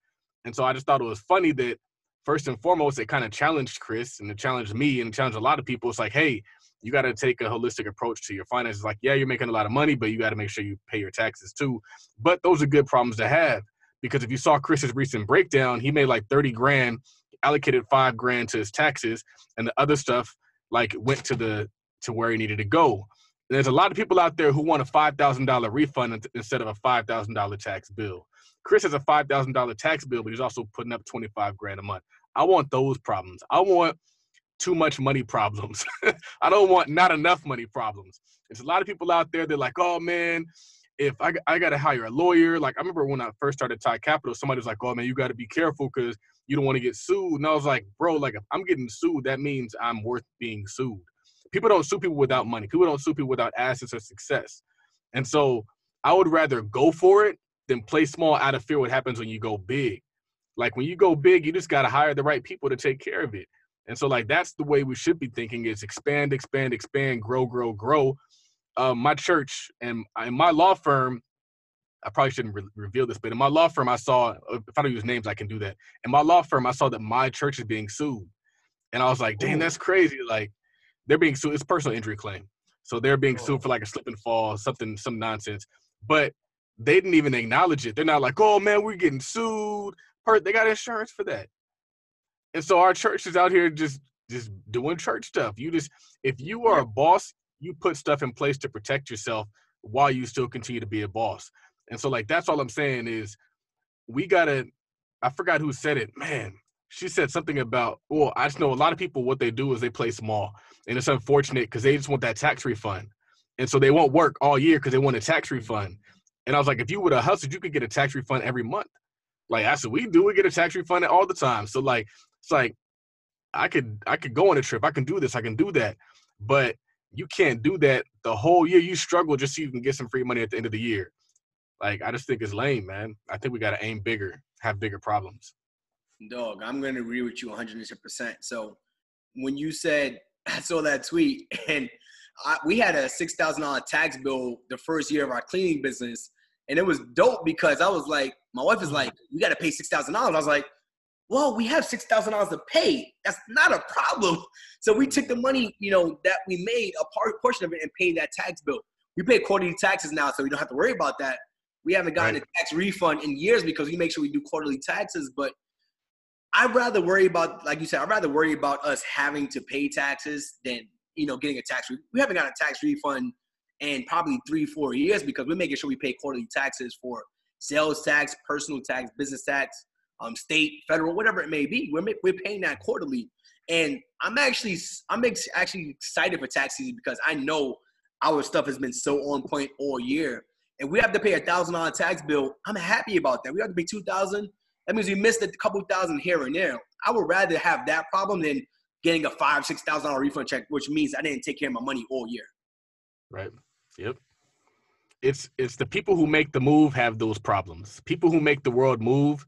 And so I just thought it was funny that first and foremost, it kind of challenged Chris and it challenged me and challenged a lot of people. It's like, hey, you got to take a holistic approach to your finances. Like, yeah, you're making a lot of money, but you got to make sure you pay your taxes too. But those are good problems to have because if you saw Chris's recent breakdown, he made like 30 grand, allocated five grand to his taxes, and the other stuff like went to the to where he needed to go. There's a lot of people out there who want a five thousand dollar refund instead of a five thousand dollar tax bill. Chris has a five thousand dollar tax bill, but he's also putting up twenty five grand a month. I want those problems. I want too much money problems. <laughs> I don't want not enough money problems. There's a lot of people out there. They're like, oh man, if I, I got to hire a lawyer. Like I remember when I first started Thai Capital, somebody was like, oh man, you got to be careful because you don't want to get sued. And I was like, bro, like if I'm getting sued, that means I'm worth being sued. People don't sue people without money. People don't sue people without assets or success. And so I would rather go for it than play small out of fear what happens when you go big. Like when you go big, you just got to hire the right people to take care of it. And so like that's the way we should be thinking is expand, expand, expand, grow, grow, grow. Um, my church and in my law firm, I probably shouldn't re- reveal this, but in my law firm, I saw if I don't use names, I can do that. In my law firm, I saw that my church is being sued, and I was like, "Damn, that's crazy!" Like they're being sued. It's a personal injury claim, so they're being sued for like a slip and fall, something, some nonsense. But they didn't even acknowledge it. They're not like, "Oh man, we're getting sued." They got insurance for that, and so our church is out here just just doing church stuff. You just if you are a boss, you put stuff in place to protect yourself while you still continue to be a boss. And so like that's all I'm saying is we gotta I forgot who said it. Man, she said something about well, I just know a lot of people what they do is they play small. And it's unfortunate because they just want that tax refund. And so they won't work all year because they want a tax refund. And I was like, if you would have hustled, you could get a tax refund every month. Like I said, we do. We get a tax refund all the time. So like it's like I could I could go on a trip. I can do this. I can do that. But you can't do that the whole year. You struggle just so you can get some free money at the end of the year. Like I just think it's lame, man. I think we got to aim bigger, have bigger problems. Dog, I'm going to agree with you 100%. So when you said, <laughs> I saw that tweet, <laughs> and I, we had a $6,000 tax bill the first year of our cleaning business. And it was dope because I was like, my wife is mm-hmm. like, we got to pay $6,000. I was like, well, we have $6,000 to pay. That's not a problem. So we took the money, you know, that we made, a part, portion of it, and paid that tax bill. We pay quarterly taxes now, so we don't have to worry about that. We haven't gotten Right. a tax refund in years because we make sure we do quarterly taxes. But I'd rather worry about, like you said, I'd rather worry about us having to pay taxes than you know getting a tax. Re- we haven't got a tax refund in probably three, four years because we're making sure we pay quarterly taxes for sales tax, personal tax, business tax, um, state, federal, whatever it may be. We're we're paying that quarterly, and I'm actually I'm ex- actually excited for tax season because I know our stuff has been so on point all year. If we have to pay a thousand dollar tax bill, I'm happy about that. We have to pay two thousand. That means we missed a couple thousand here and there. I would rather have that problem than getting a five, six thousand dollar refund check, which means I didn't take care of my money all year. Right. Yep. It's it's the people who make the move have those problems. People who make the world move,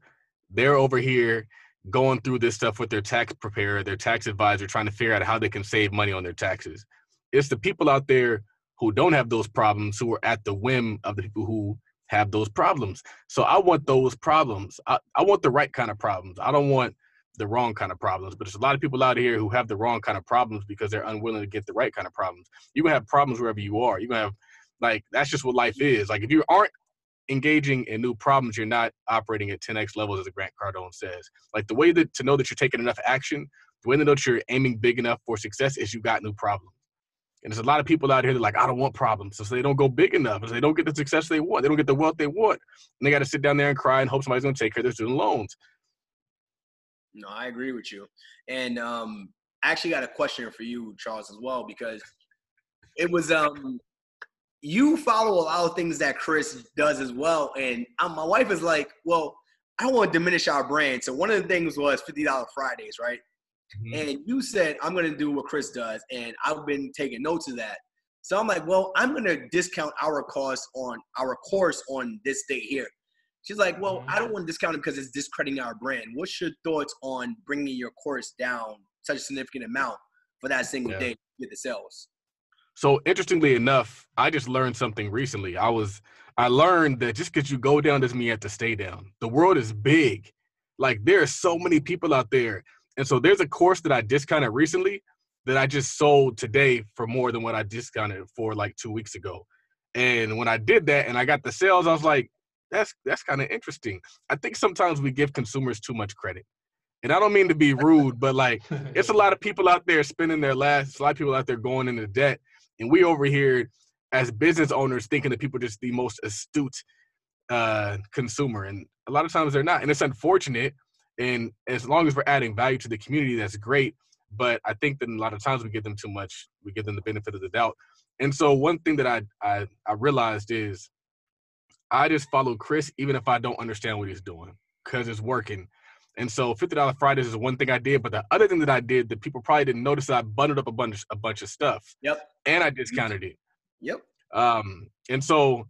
they're over here going through this stuff with their tax preparer, their tax advisor, trying to figure out how they can save money on their taxes. It's the people out there who don't have those problems who are at the whim of the people who have those problems. So I want those problems. I, I want the right kind of problems. I don't want the wrong kind of problems. But there's a lot of people out here who have the wrong kind of problems because they're unwilling to get the right kind of problems. You're gonna have problems wherever you are. You're gonna have like that's just what life is. Like if you aren't engaging in new problems, you're not operating at 10x levels, as Grant Cardone says. Like the way that to know that you're taking enough action, the way to know that you're aiming big enough for success is you got new problems. And there's a lot of people out here that like, I don't want problems. So they don't go big enough. So they don't get the success they want. They don't get the wealth they want. And they got to sit down there and cry and hope somebody's going to take care of their student loans. No, I agree with you. And um, I actually got a question for you, Charles, as well, because it was um, you follow a lot of things that Chris does as well. And my wife is like, well, I don't want to diminish our brand. So one of the things was $50 Fridays, right? Mm-hmm. And you said, I'm going to do what Chris does. And I've been taking notes of that. So I'm like, well, I'm going to discount our cost on our course on this day here. She's like, well, I don't mm-hmm. want to discount it because it's discrediting our brand. What's your thoughts on bringing your course down such a significant amount for that single yeah. day to get the sales? So interestingly enough, I just learned something recently. I was I learned that just because you go down doesn't mean you have to stay down. The world is big. Like there are so many people out there. And so there's a course that I discounted recently that I just sold today for more than what I discounted for like two weeks ago. And when I did that and I got the sales, I was like, that's that's kind of interesting. I think sometimes we give consumers too much credit. And I don't mean to be <laughs> rude, but like it's a <laughs> lot of people out there spending their last, a lot of people out there going into debt. And we over here as business owners thinking that people are just the most astute uh, consumer. And a lot of times they're not. And it's unfortunate. And as long as we're adding value to the community, that's great. But I think that a lot of times we give them too much. We give them the benefit of the doubt. And so one thing that I I, I realized is I just follow Chris even if I don't understand what he's doing because it's working. And so fifty dollar Fridays is one thing I did, but the other thing that I did that people probably didn't notice I bundled up a bunch a bunch of stuff. Yep. And I discounted it. Yep. Um, and so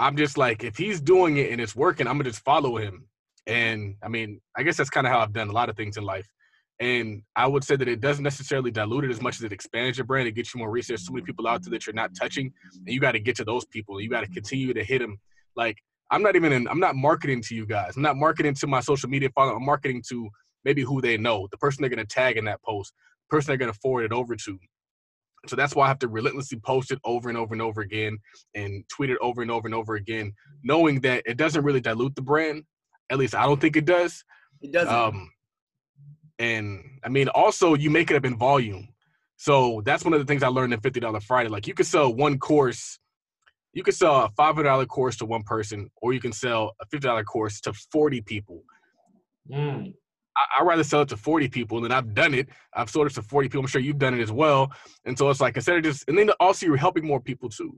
I'm just like, if he's doing it and it's working, I'm gonna just follow him. And I mean, I guess that's kind of how I've done a lot of things in life. And I would say that it doesn't necessarily dilute it as much as it expands your brand. It gets you more reach. There's so many people out there that you're not touching, and you got to get to those people. You got to continue to hit them. Like I'm not even in, I'm not marketing to you guys. I'm not marketing to my social media follower. I'm marketing to maybe who they know, the person they're gonna tag in that post, the person they're gonna forward it over to. So that's why I have to relentlessly post it over and over and over again and tweet it over and over and over again, knowing that it doesn't really dilute the brand. At least I don't think it does. It doesn't. Um, and I mean, also you make it up in volume. So that's one of the things I learned in Fifty Dollar Friday. Like you could sell one course, you can sell a five hundred dollar course to one person, or you can sell a fifty dollar course to forty people. Mm. I, would rather sell it to 40 people, and then I've done it. I've sold it to 40 people. I'm sure you've done it as well. And so it's like instead of just, and then also you're helping more people too.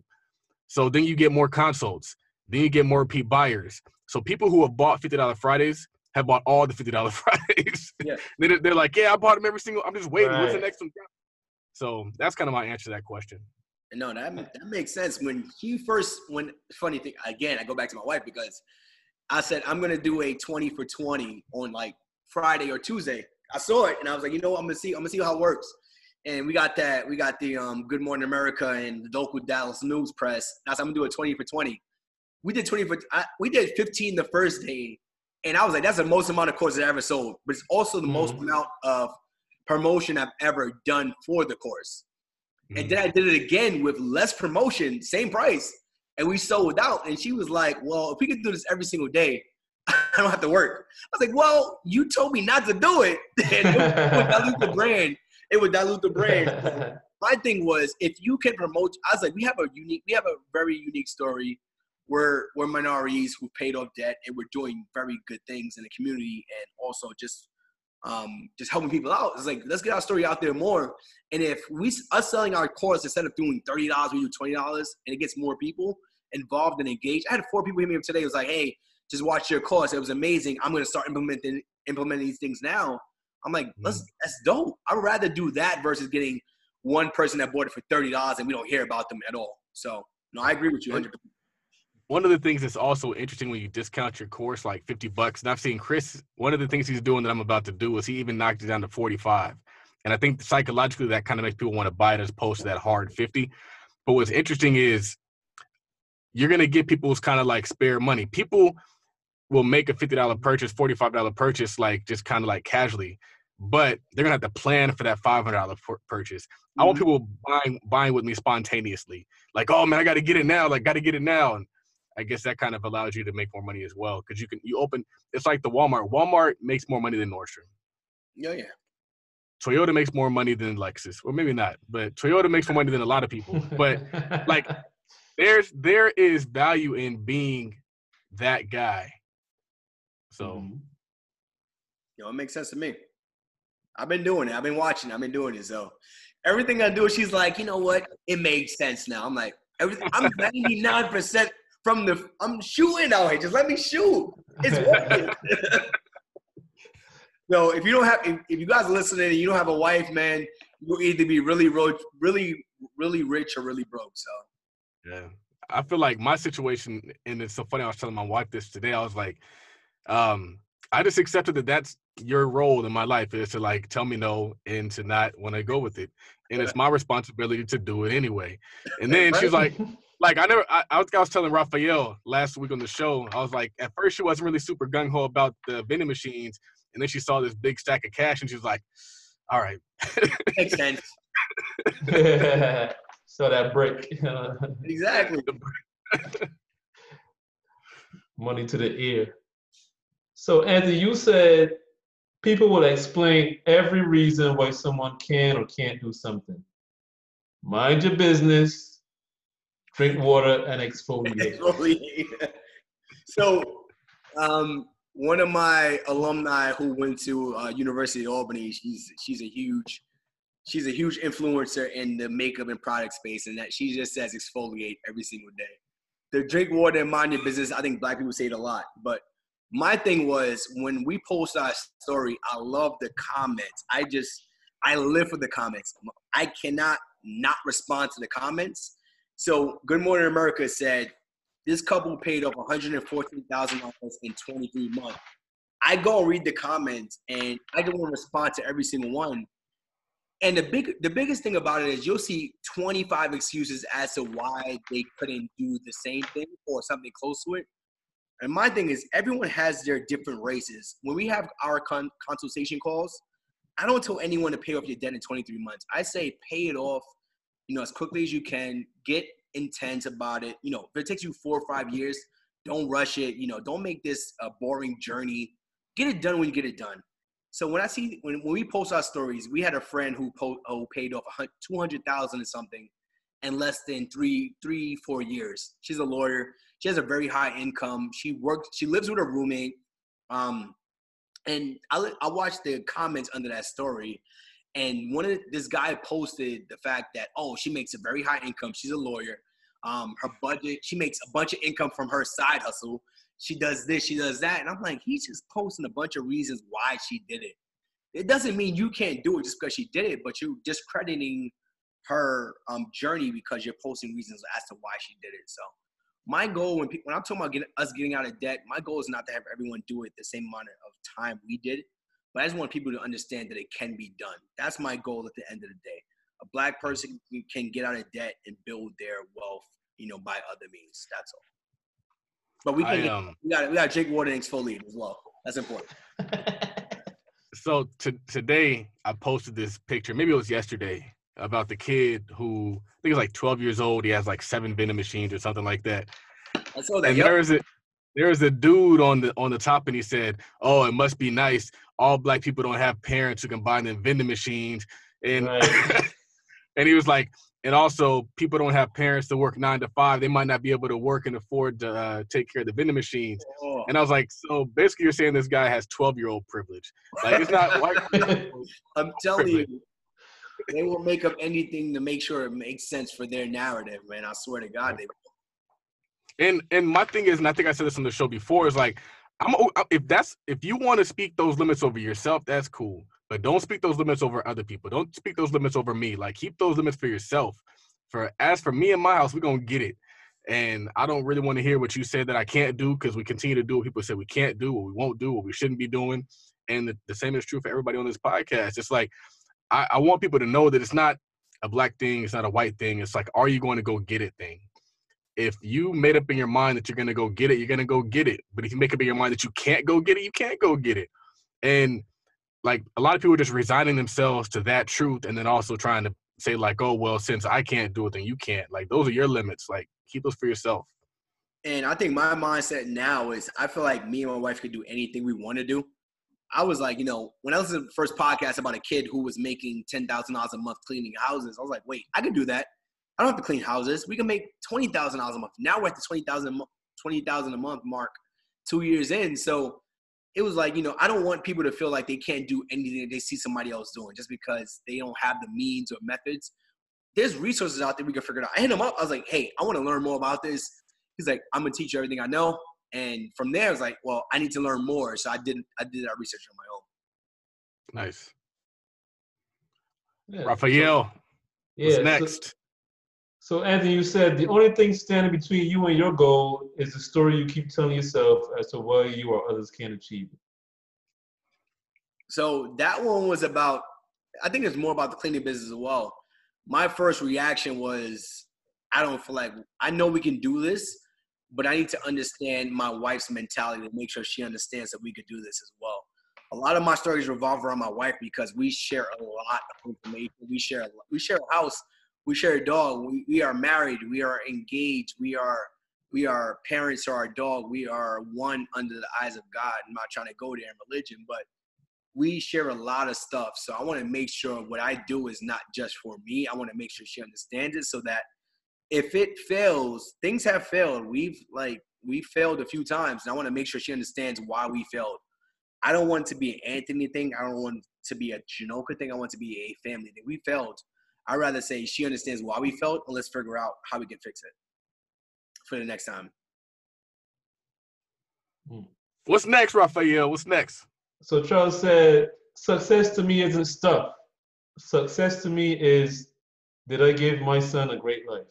So then you get more consults. Then you get more repeat buyers. So people who have bought $50 Fridays have bought all the $50 <laughs> Fridays. Yeah. they're, they're, like, yeah, I bought them every single. I'm just waiting. Right. What's the next one? So that's kind of my answer to that question. No, that that makes sense. When he first, when funny thing again, I go back to my wife because I said I'm gonna do a 20 for 20 on like Friday or Tuesday. I saw it and I was like, you know what, I'm gonna see, I'm gonna see how it works. And we got that, we got the um, Good Morning America and the local Dallas News Press. I said, I'm gonna do a 20 for 20. We did 20 for, I, we did 15 the first day, and I was like, that's the most amount of courses I ever sold, but it's also the mm-hmm. most amount of promotion I've ever done for the course. Mm-hmm. And then I did it again with less promotion, same price, and we sold out. And she was like, well, if we could do this every single day, <laughs> I don't have to work. I was like, well, you told me not to do it. <laughs> it would dilute the brand. It would dilute the brand. <laughs> My thing was, if you can promote, I was like, we have a unique, we have a very unique story. We're we're minorities who paid off debt and we're doing very good things in the community and also just um, just helping people out. It's like let's get our story out there more. And if we us selling our course instead of doing thirty dollars, we do twenty dollars, and it gets more people involved and engaged. I had four people hit me up today. It was like, hey, just watch your course. It was amazing. I'm gonna start implementing implementing these things now. I'm like, let's Mm-hmm. that's dope. I'd rather do that versus getting one person that bought it for thirty dollars and we don't hear about them at all. So no, I agree with you 100. One of the things that's also interesting when you discount your course like 50 bucks and i've seen chris one of the things he's doing that i'm about to do is he even knocked it down to 45 and i think psychologically that kind of makes people want to buy it as opposed to that hard 50 but what's interesting is you're going to get people's kind of like spare money. People will make a $50 purchase $45 purchase like just kind of like casually but they're going to have to plan for that $500 pur- purchase. I want mm-hmm. people buying buying with me spontaneously. Like oh man i got to get it now like got to get it now. And I guess that kind of allows you to make more money as well because you can you open. It's like the Walmart. Walmart makes more money than Nordstrom. Yeah, yeah. Toyota makes more money than Lexus, or maybe not, but Toyota makes more money than a lot of people. But like, <laughs> there's there is value in being that guy. So Mhm. You know, it makes sense to me. I've been doing it. I've been watching. I've been doing it. So everything I do, she's like, you know what? It makes sense now. I'm like, everything. I'm <laughs> 99 percent from the. I'm shooting out here. Just let me shoot. It's working. <laughs> so if you don't have, if, if you guys are listening and you don't have a wife, man, you'll either be really, ro- really, really rich or really broke. So yeah, I feel like my situation, and it's so funny. I was telling my wife this today. I was like, um, I just accepted that that's your role in my life is to like tell me no and to not want to go with it, and it's my responsibility to do it anyway. And then she's like, <laughs> like I never, I, I, was, I was telling Raphael last week on the show. I was like, at first she wasn't really super gung ho about the vending machines, and then she saw this big stack of cash, and she was like, all right, makes sense. <laughs> <laughs> so that break, uh, Exactly. <laughs> money to the ear. So Anthony, you said people will explain every reason why someone can or can't do something. Mind your business, drink water, and exfoliate. Exfoliate. <laughs> so, um, one of my alumni who went to uh, University of Albany, she's she's a huge, she's a huge influencer in the makeup and product space, and that she just says exfoliate every single day. The drink water and mind your business. I think black people say it a lot, but my thing was when we post our story, I love the comments. I just I live for the comments. I cannot not respond to the comments. So Good Morning America said this couple paid off $114,000 in 23 months. I go and read the comments and I don't want to respond to every single one. And the big the biggest thing about it is you'll see 25 excuses as to why they couldn't do the same thing or something close to it. And my thing is everyone has their different races. When we have our con- consultation calls, I don't tell anyone to pay off your debt in 23 months. I say pay it off, you know, as quickly as you can. Get intense about it. You know, if it takes you four or five years, don't rush it. You know, don't make this a boring journey. Get it done when you get it done. So when I see when, when we post our stories, we had a friend who po- who paid off two hundred thousand or something in less than three three four years. She's a lawyer. She has a very high income. She works. She lives with her roommate. Um, and I I watched the comments under that story, and one of the, this guy posted the fact that oh she makes a very high income. She's a lawyer. Um, her budget. She makes a bunch of income from her side hustle. She does this. She does that. And I'm like, he's just posting a bunch of reasons why she did it. It doesn't mean you can't do it just because she did it, but you're discrediting her um, journey because you're posting reasons as to why she did it. So my goal when people, when I'm talking about us getting out of debt, my goal is not to have everyone do it the same amount of time we did, but I just want people to understand that it can be done. That's my goal at the end of the day. A black person can get out of debt and build their wealth, you know, by other means. That's all. But we can I, get, um, we got we got Jake and exfoliate as well. That's important. <laughs> so to, today I posted this picture. Maybe it was yesterday about the kid who I think he's like 12 years old. He has like seven vending machines or something like that. I saw that. And Yep. there was a there was a dude on the on the top, and he said, "Oh, it must be nice. All black people don't have parents who can buy them vending machines." And Right. <laughs> and he was like, and also people don't have parents to work nine to five. They might not be able to work and afford to uh, take care of the vending machines. Oh. And I was like, so basically, you're saying this guy has 12 year old privilege. Like it's not white. <laughs> I'm telling privilege. you, they will make up anything to make sure it makes sense for their narrative, man. I swear to God, they And and my thing is, and I think I said this on the show before, is like, I'm if that's if you want to speak those limits over yourself, that's cool. But don't speak those limits over other people. Don't speak those limits over me. Like keep those limits for yourself. For as for me and my house, we're gonna get it. And I don't really want to hear what you said that I can't do because we continue to do what people say we can't do, what we won't do, what we shouldn't be doing. And the, the same is true for everybody on this podcast. It's like I, I want people to know that it's not a black thing, it's not a white thing. It's like, are you going to go get it thing? If you made up in your mind that you're gonna go get it, you're gonna go get it. But if you make up in your mind that you can't go get it, you can't go get it. And like a lot of people are just resigning themselves to that truth and then also trying to say, like, oh well, since I can't do it, then you can't. Like those are your limits. Like keep those for yourself. And I think my mindset now is I feel like me and my wife could do anything we want to do. I was like, you know, when I to the first podcast about a kid who was making ten thousand dollars a month cleaning houses, I was like, wait, I could do that. I don't have to clean houses. We can make twenty thousand dollars a month. Now we're at the twenty thousand twenty thousand a month mark, two years in. So it was like, you know, I don't want people to feel like they can't do anything that they see somebody else doing just because they don't have the means or methods. There's resources out there we can figure it out. I hit him up. I was like, hey, I want to learn more about this. He's like, I'm gonna teach you everything I know. And from there, I was like, well, I need to learn more. So I did I did that research on my own. Nice. Yeah, Raphael, so- what's next? So, Anthony, you said the only thing standing between you and your goal is the story you keep telling yourself as to why you or others can't achieve it. So that one was about, I think it's more about the cleaning business as well. My first reaction was, I don't feel like, I know we can do this, but I need to understand my wife's mentality to make sure she understands that we could do this as well. A lot of my stories revolve around my wife because we share a lot of information. We share, we share a house, we share a dog. We, we are married, we are engaged, we are we are parents to our dog. We are one under the eyes of God. I'm not trying to go there in religion, but we share a lot of stuff. So I want to make sure what I do is not just for me. I want to make sure she understands it so that if it fails, things have failed. We've like we failed a few times, and I want to make sure she understands why we failed. I don't want it to be an Anthony thing. I don't want it to be a Janoka thing. I want it to be a family thing. We failed. I'd rather say she understands why we felt, and let's figure out how we can fix it for the next time. What's next, Raphael? What's next? So, Charles said, Success to me isn't stuff. Success to me is did I give my son a great life?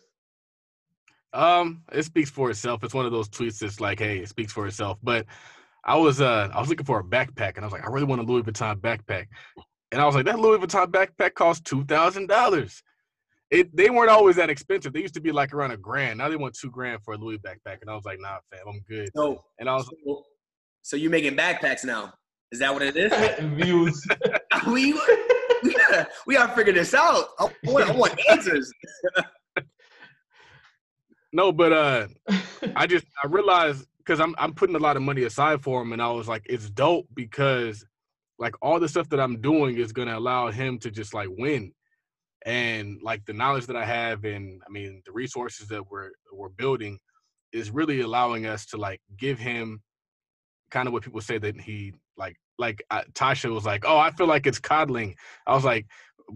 Um, it speaks for itself. It's one of those tweets that's like, hey, it speaks for itself. But I was uh I was looking for a backpack and I was like, I really want a Louis Vuitton backpack. And I was like, that Louis Vuitton backpack costs two thousand dollars. It they weren't always that expensive. They used to be like around a grand. Now they want two grand for a Louis backpack. And I was like, nah, fam, I'm good. So, And I was so, so you're making backpacks now? Is that what it is? Views. <laughs> we we gotta we gotta figure this out. I want, I want <laughs> answers. no, but uh <laughs> I just I realized because I'm I'm putting a lot of money aside for them, and I was like, it's dope because like all the stuff that I'm doing is gonna allow him to just like win, and like the knowledge that I have, and I mean the resources that we're we're building is really allowing us to like give him kind of what people say that he like like uh, Tasha was like, oh, I feel like it's coddling. I was like,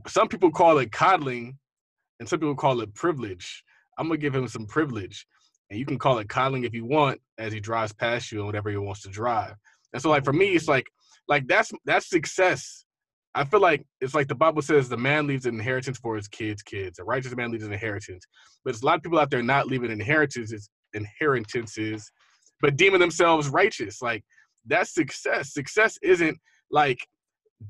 some people call it coddling, and some people call it privilege. I'm gonna give him some privilege, and you can call it coddling if you want, as he drives past you and whatever he wants to drive. And so, like for me, it's like like that's that's success. I feel like it's like the Bible says the man leaves an inheritance for his kids' kids. A righteous man leaves an inheritance. But there's a lot of people out there not leaving inheritances, inheritances, but deeming themselves righteous. Like that's success. Success isn't like,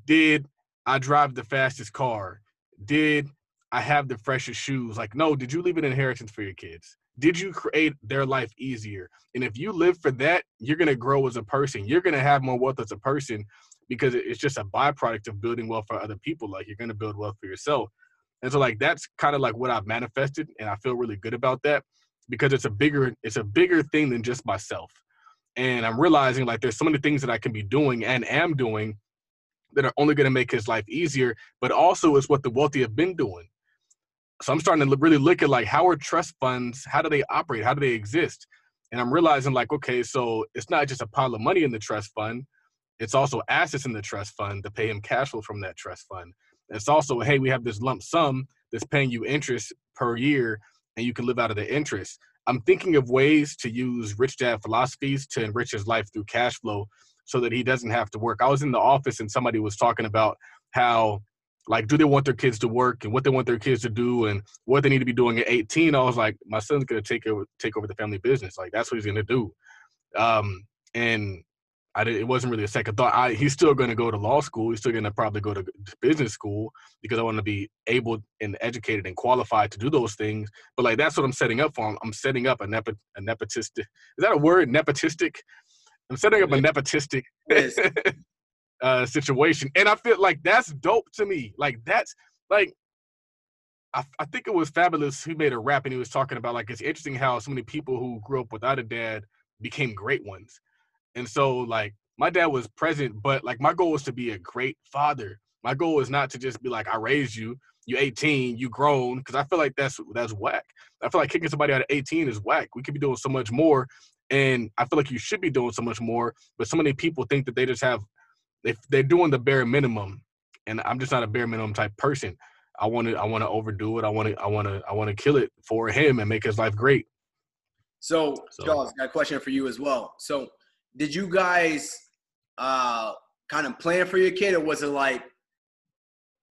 did I drive the fastest car? Did I have the freshest shoes? Like, no, did you leave an inheritance for your kids? Did you create their life easier? And if you live for that, you're gonna grow as a person. You're gonna have more wealth as a person because it's just a byproduct of building wealth for other people. Like you're gonna build wealth for yourself. And so like that's kind of like what I've manifested, and I feel really good about that because it's a bigger it's a bigger thing than just myself. And I'm realizing like there's so many things that I can be doing and am doing that are only gonna make his life easier, but also is what the wealthy have been doing. So I'm starting to really look at like how are trust funds? How do they operate? How do they exist? And I'm realizing like, okay, so it's not just a pile of money in the trust fund. It's also assets in the trust fund to pay him cash flow from that trust fund. It's also, hey, we have this lump sum that's paying you interest per year, and you can live out of the interest. I'm thinking of ways to use rich dad philosophies to enrich his life through cash flow so that he doesn't have to work. I was in the office and somebody was talking about how like do they want their kids to work and what they want their kids to do and what they need to be doing at 18 i was like my son's going to take over take over the family business like that's what he's going to do um, and I did, it wasn't really a second thought. I, he's still going to go to law school. He's still going to probably go to business school because I want to be able and educated and qualified to do those things. But like that's what I'm setting up for. I'm, setting up a, nepo, a nepotistic. Is that a word? Nepotistic. I'm setting up a nepotistic <laughs> uh, situation, and I feel like that's dope to me. Like that's like I, I think it was Fabolous who made a rap and he was talking about like it's interesting how so many people who grew up without a dad became great ones and so like my dad was present, but like my goal was to be a great father. My goal is not to just be like, I raised you, you 18, you grown, because I feel like that's that's whack. I feel like kicking somebody out of 18 is whack. We could be doing so much more. And I feel like you should be doing so much more. But so many people think that they just have if they're doing the bare minimum. And I'm just not a bare minimum type person. I want to I want to overdo it. I want to I want to I want to kill it for him and make his life great. So, so Charles, got a question for you as well. So did you guys uh, kind of plan for your kid, or was it like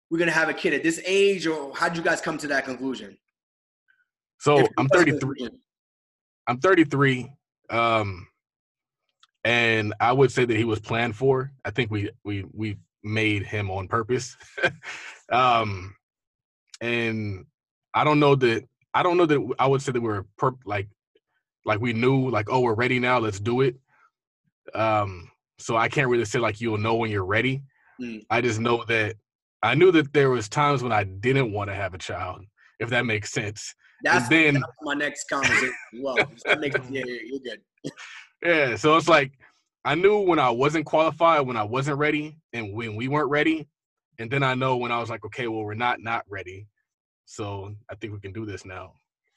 we're gonna have a kid at this age, or how did you guys come to that conclusion? So I'm 33. I'm 33, um, and I would say that he was planned for. I think we we we made him on purpose, <laughs> um, and I don't know that I don't know that I would say that we were per- like like we knew like oh we're ready now let's do it um, so I can't really say like you'll know when you're ready. Mm. I just know that I knew that there was times when I didn't want to have a child, if that makes sense. That's, then, that's my next conversation. well, makes, yeah, you're good. <laughs> yeah, so it's like I knew when I wasn't qualified, when I wasn't ready, and when we weren't ready, and then I know when I was like, okay, well, we're not not ready. So I think we can do this now.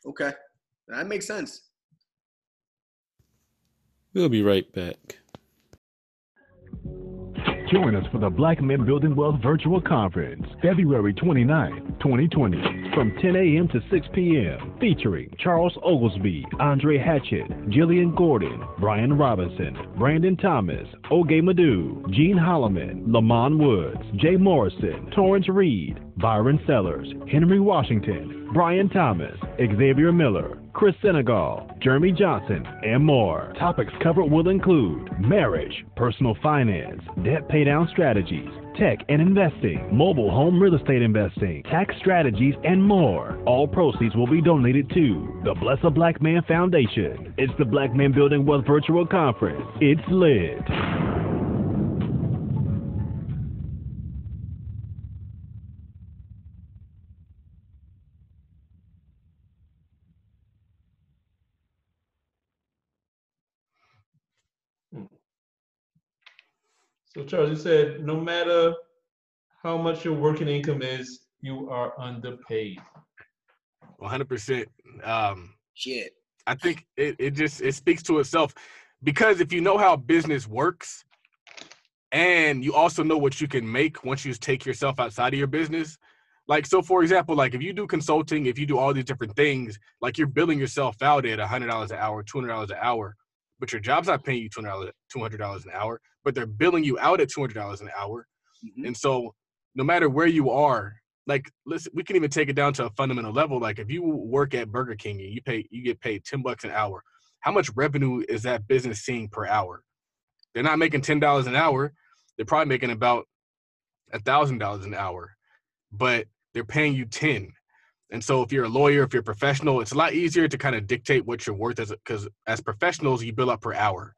Okay, that makes sense. We'll be right back. Join us for the Black Men Building Wealth Virtual Conference, February 29, 2020, from 10 a.m. to 6 p.m., featuring Charles Oglesby, Andre Hatchett, Jillian Gordon, Brian Robinson, Brandon Thomas, Oge Madu, Gene Holloman, Lamont Woods, Jay Morrison, Torrance Reed, Byron Sellers, Henry Washington, Brian Thomas, Xavier Miller, Chris Senegal, Jeremy Johnson, and more. Topics covered will include marriage, personal finance, debt paydown strategies, tech and investing, mobile home real estate investing, tax strategies, and more. All proceeds will be donated to the Bless a Black Man Foundation. It's the Black Man Building Wealth Virtual Conference. It's lit. So Charles, you said no matter how much your working income is, you are underpaid. 100%. Um, Shit. I think it, it just it speaks to itself because if you know how business works and you also know what you can make once you take yourself outside of your business, like so for example, like if you do consulting, if you do all these different things, like you're billing yourself out at $100 an hour, $200 an hour, but your job's not paying you $200, $200 an hour but they're billing you out at two hundred dollars an hour. Mm-hmm. And so, no matter where you are, like listen, we can even take it down to a fundamental level. Like if you work at Burger King and you pay, you get paid ten bucks an hour. How much revenue is that business seeing per hour? They're not making ten dollars an hour. They're probably making about a thousand dollars an hour, but they're paying you ten. And so, if you're a lawyer, if you're a professional, it's a lot easier to kind of dictate what you're worth as because as professionals, you bill up per hour.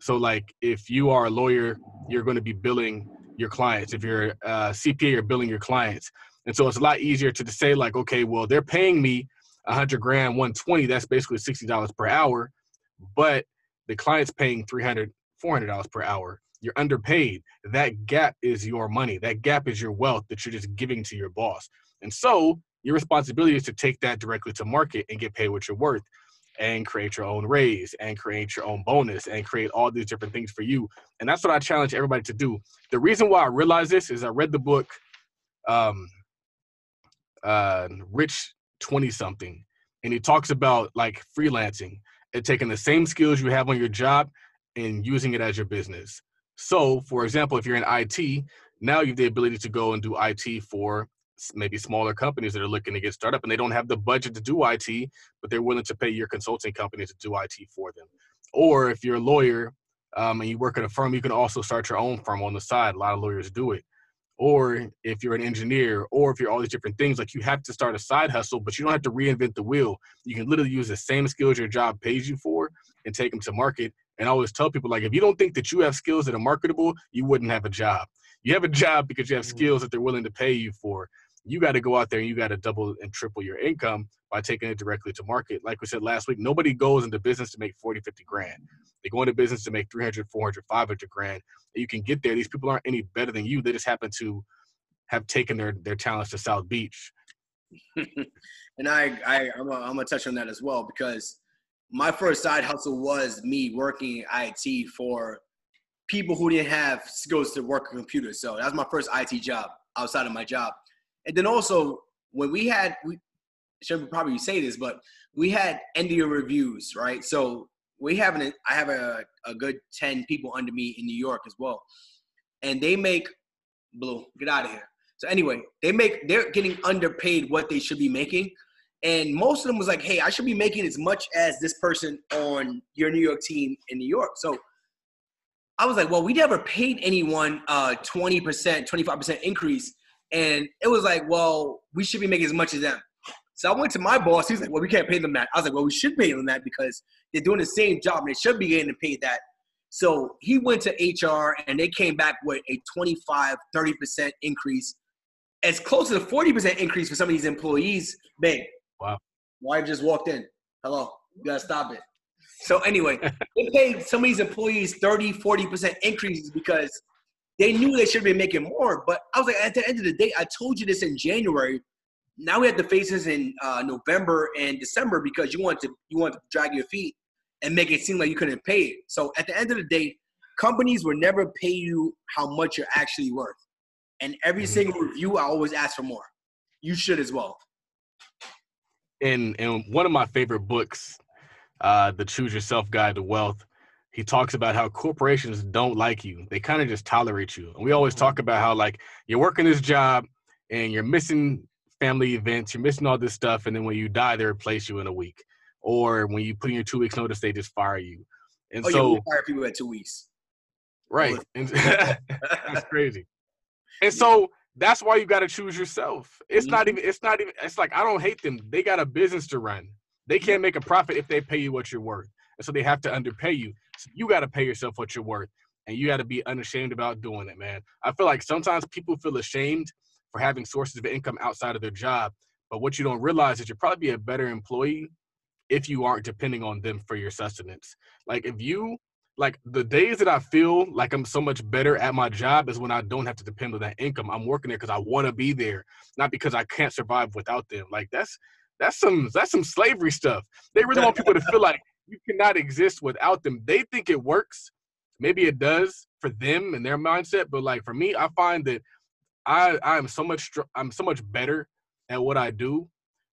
So like if you are a lawyer, you're going to be billing your clients. If you're a CPA, you're billing your clients. And so it's a lot easier to say like, okay, well they're paying me 100 grand, 120. That's basically $60 per hour, but the client's paying 300, 400 dollars per hour. You're underpaid. That gap is your money. That gap is your wealth that you're just giving to your boss. And so Your responsibility is to take that directly to market and get paid what you're worth and create your own raise and create your own bonus and create all these different things for you. And that's what I challenge everybody to do. The reason why I realized this is I read the book um uh Rich 20 something and he talks about like freelancing and taking the same skills you have on your job and using it as your business. So, for example, if you're in IT, now you have the ability to go and do IT for maybe smaller companies that are looking to get started up and they don't have the budget to do IT, but they're willing to pay your consulting company to do IT for them. Or if you're a lawyer um, and you work at a firm, you can also start your own firm on the side. A lot of lawyers do it. Or if you're an engineer, or if you're all these different things, like you have to start a side hustle, but you don't have to reinvent the wheel. You can literally use the same skills your job pays you for and take them to market. And I always tell people, like, if you don't think that you have skills that are marketable, you wouldn't have a job. You have a job because you have mm-hmm. skills that they're willing to pay you for you got to go out there and you got to double and triple your income by taking it directly to market. Like we said last week, nobody goes into business to make 40, 50 grand. They go into business to make 300, 400, 500 grand. And you can get there. These people aren't any better than you. They just happen to have taken their, their talents to South Beach. <laughs> and I, I I'm gonna touch on that as well because my first side hustle was me working IT for people who didn't have skills to work a computer. So that was my first IT job outside of my job. And then also when we had we should probably say this, but we had end of year reviews, right? So we have an I have a, a good 10 people under me in New York as well. And they make blue, get out of here. So anyway, they make they're getting underpaid what they should be making. And most of them was like, hey, I should be making as much as this person on your New York team in New York. So I was like, well, we never paid anyone uh 20%, 25% increase and it was like, well, we should be making as much as them. So I went to my boss. He's like, well, we can't pay them that. I was like, well, we should pay them that because they're doing the same job and they should be getting paid that. So he went to HR and they came back with a 25, 30% increase, as close to the 40% increase for some of these employees. Babe, wow. Wife just walked in. Hello, you gotta stop it. So anyway, they paid some of these employees 30, 40% increases because they knew they should have been making more, but I was like, at the end of the day, I told you this in January. Now we have to face this in uh, November and December because you want to you want to drag your feet and make it seem like you couldn't pay it. So at the end of the day, companies will never pay you how much you're actually worth. And every mm-hmm. single review, I always ask for more. You should as well. And and one of my favorite books, uh, the Choose Yourself Guide to Wealth, he talks about how corporations don't like you. They kind of just tolerate you. And we always talk mm-hmm. about how like you're working this job and you're missing family events, you're missing all this stuff, and then when you die, they replace you in a week. Or when you put in your two weeks notice, they just fire you. And oh, so yeah, fire people at two weeks. Right. And <laughs> that's <laughs> crazy. And so that's why you got to choose yourself. It's mm-hmm. not even. It's not even. It's like I don't hate them. They got a business to run. They can't make a profit if they pay you what you're worth, and so they have to underpay you. So you got to pay yourself what you're worth, and you got to be unashamed about doing it, man. I feel like sometimes people feel ashamed for having sources of income outside of their job, but what you don't realize is you'll probably be a better employee if you aren't depending on them for your sustenance. Like if you like the days that I feel like I'm so much better at my job is when I don't have to depend on that income. I'm working there because I want to be there, not because I can't survive without them. Like that's that's some that's some slavery stuff. They really want people to feel like you cannot exist without them. They think it works. Maybe it does for them and their mindset, but like for me, I find that I I am so much I'm so much better at what I do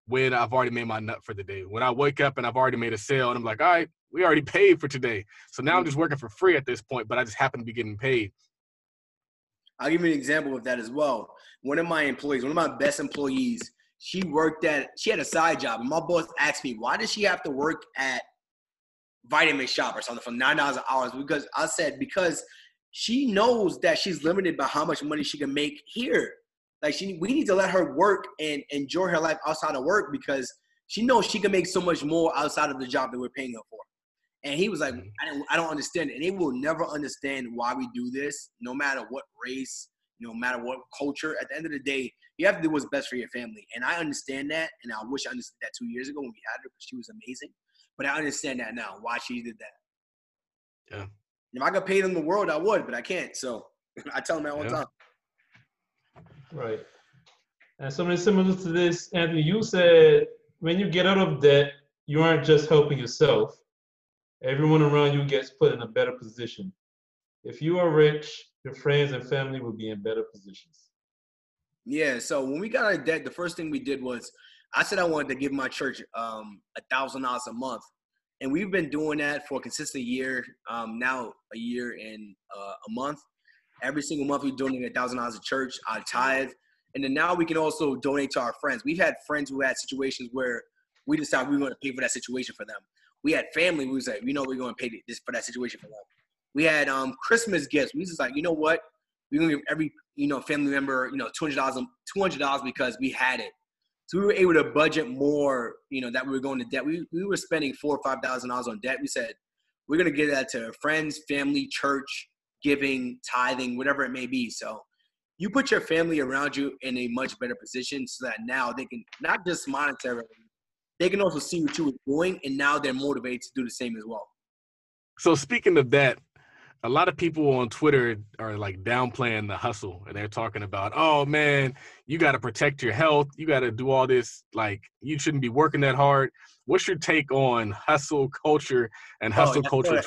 when I've already made my nut for the day. When I wake up and I've already made a sale and I'm like, all right, we already paid for today. So now I'm mm. just working for free at this point, but I just happen to be getting paid. I'll give you an example of that as well. One of my employees, one of my best employees, she worked at, she had a side job. And my boss asked me, why does she have to work at vitamin shop or something for nine dollars an hour because I said because she knows that she's limited by how much money she can make here. Like she, we need to let her work and enjoy her life outside of work because she knows she can make so much more outside of the job that we're paying her for. And he was like. I don't, I don't understand it. And they will never understand why we do this, no matter what race, no matter what culture. At the end of the day, you have to do what's best for your family. And I understand that. And I wish I understood that two years ago when we had her because she was amazing. But I understand that now why she did that. Yeah. If I could pay them the world, I would, but I can't. So <laughs> I tell them that all the yeah. time. Right. And something similar to this, Anthony, you said when you get out of debt, you aren't just helping yourself. Everyone around you gets put in a better position. If you are rich, your friends and family will be in better positions. Yeah. So when we got out of debt, the first thing we did was I said I wanted to give my church um a thousand dollars a month, and we've been doing that for a consistent year. Um, now a year and uh, a month. Every single month we're donating a thousand dollars to church. I tithe, and then now we can also donate to our friends. We've had friends who had situations where we decided we were going to pay for that situation for them. We had family. We was like, you know, we're going to pay this for that situation for them. We had um Christmas gifts. We just like, you know what? We're gonna give every you know family member you know two hundred dollars two hundred dollars because we had it. So we were able to budget more. You know that we were going to debt. We we were spending four or five thousand dollars on debt. We said we're gonna give that to friends, family, church, giving, tithing, whatever it may be. So you put your family around you in a much better position so that now they can not just monetarily, they can also see what you were doing, and now they're motivated to do the same as well. So speaking of that, a lot of people on Twitter are like downplaying the hustle and they're talking about, oh man, you got to protect your health. You got to do all this. Like, you shouldn't be working that hard. What's your take on hustle culture and Oh, hustle that's culture?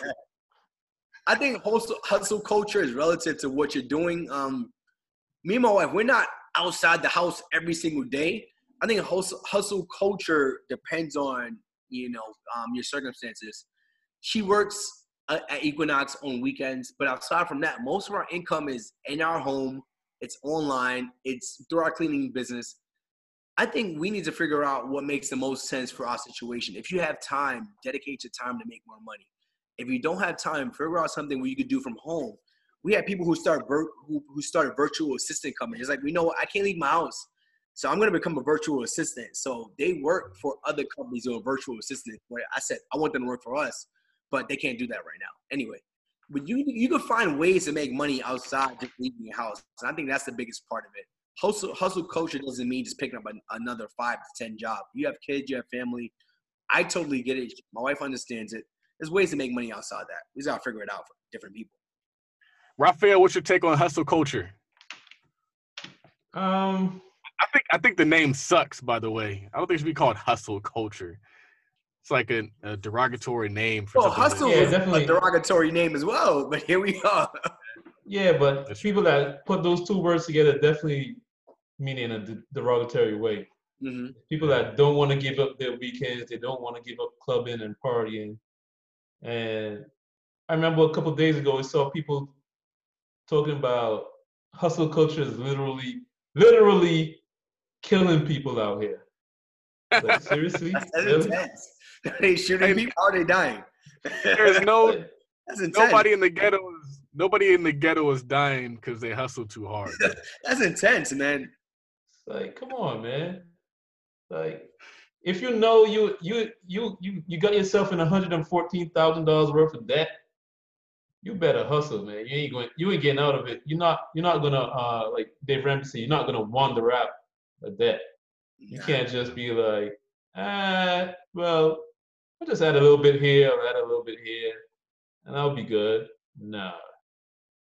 I think hustle, hustle culture is relative to what you're doing. Um, me and my wife, we're not outside the house every single day. I think hustle, hustle culture depends on you know um, your circumstances. She works at, at Equinox on weekends, but outside from that, most of our income is in our home. It's online. It's through our cleaning business. I think we need to figure out what makes the most sense for our situation. If you have time, dedicate your time to make more money. If you don't have time, figure out something where you could do from home. We had people who start who, who started virtual assistant companies. It's like, we know? I can't leave my house. So I'm gonna become a virtual assistant. So they work for other companies who are virtual assistant. Where I said I want them to work for us, but they can't do that right now. Anyway, but you you can find ways to make money outside just leaving your house. And I think that's the biggest part of it. Hustle hustle culture doesn't mean just picking up an, another five to ten job. You have kids, you have family. I totally get it. My wife understands it. There's ways to make money outside that. We just gotta figure it out for different people. Raphael, what's your take on hustle culture? Um, I think I think the name sucks. By the way, I don't think it should be called hustle culture. It's like a, a derogatory name for Well, something. that- hustle Yeah, is definitely. a derogatory name as well, <laughs> but here we are. yeah, but That's people that put those two words together definitely mean in a de- derogatory way. hmm People that don't want to give up their weekends, they don't want to give up clubbing and partying. And I remember a couple days ago, I saw people talking about hustle culture is literally, literally killing people out here. Like <laughs> seriously, That's Really? intense. <laughs> they shooting people. How are they dying? There's no <laughs> That's intense. nobody in the ghetto is nobody in the ghetto is dying because they hustle too hard. <laughs> That's intense, man. Like, come on, man. Like, if you know you you you you you got yourself in hundred and fourteen thousand dollars worth of debt, you better hustle, man. You ain't going you ain't getting out of it. You're not you're not gonna uh like Dave Ramsey, you're not gonna wander out of debt. You Nah. can't just be like, ah, well, I'll just add a little bit here, I'll add a little bit here, and I'll be good. Nah.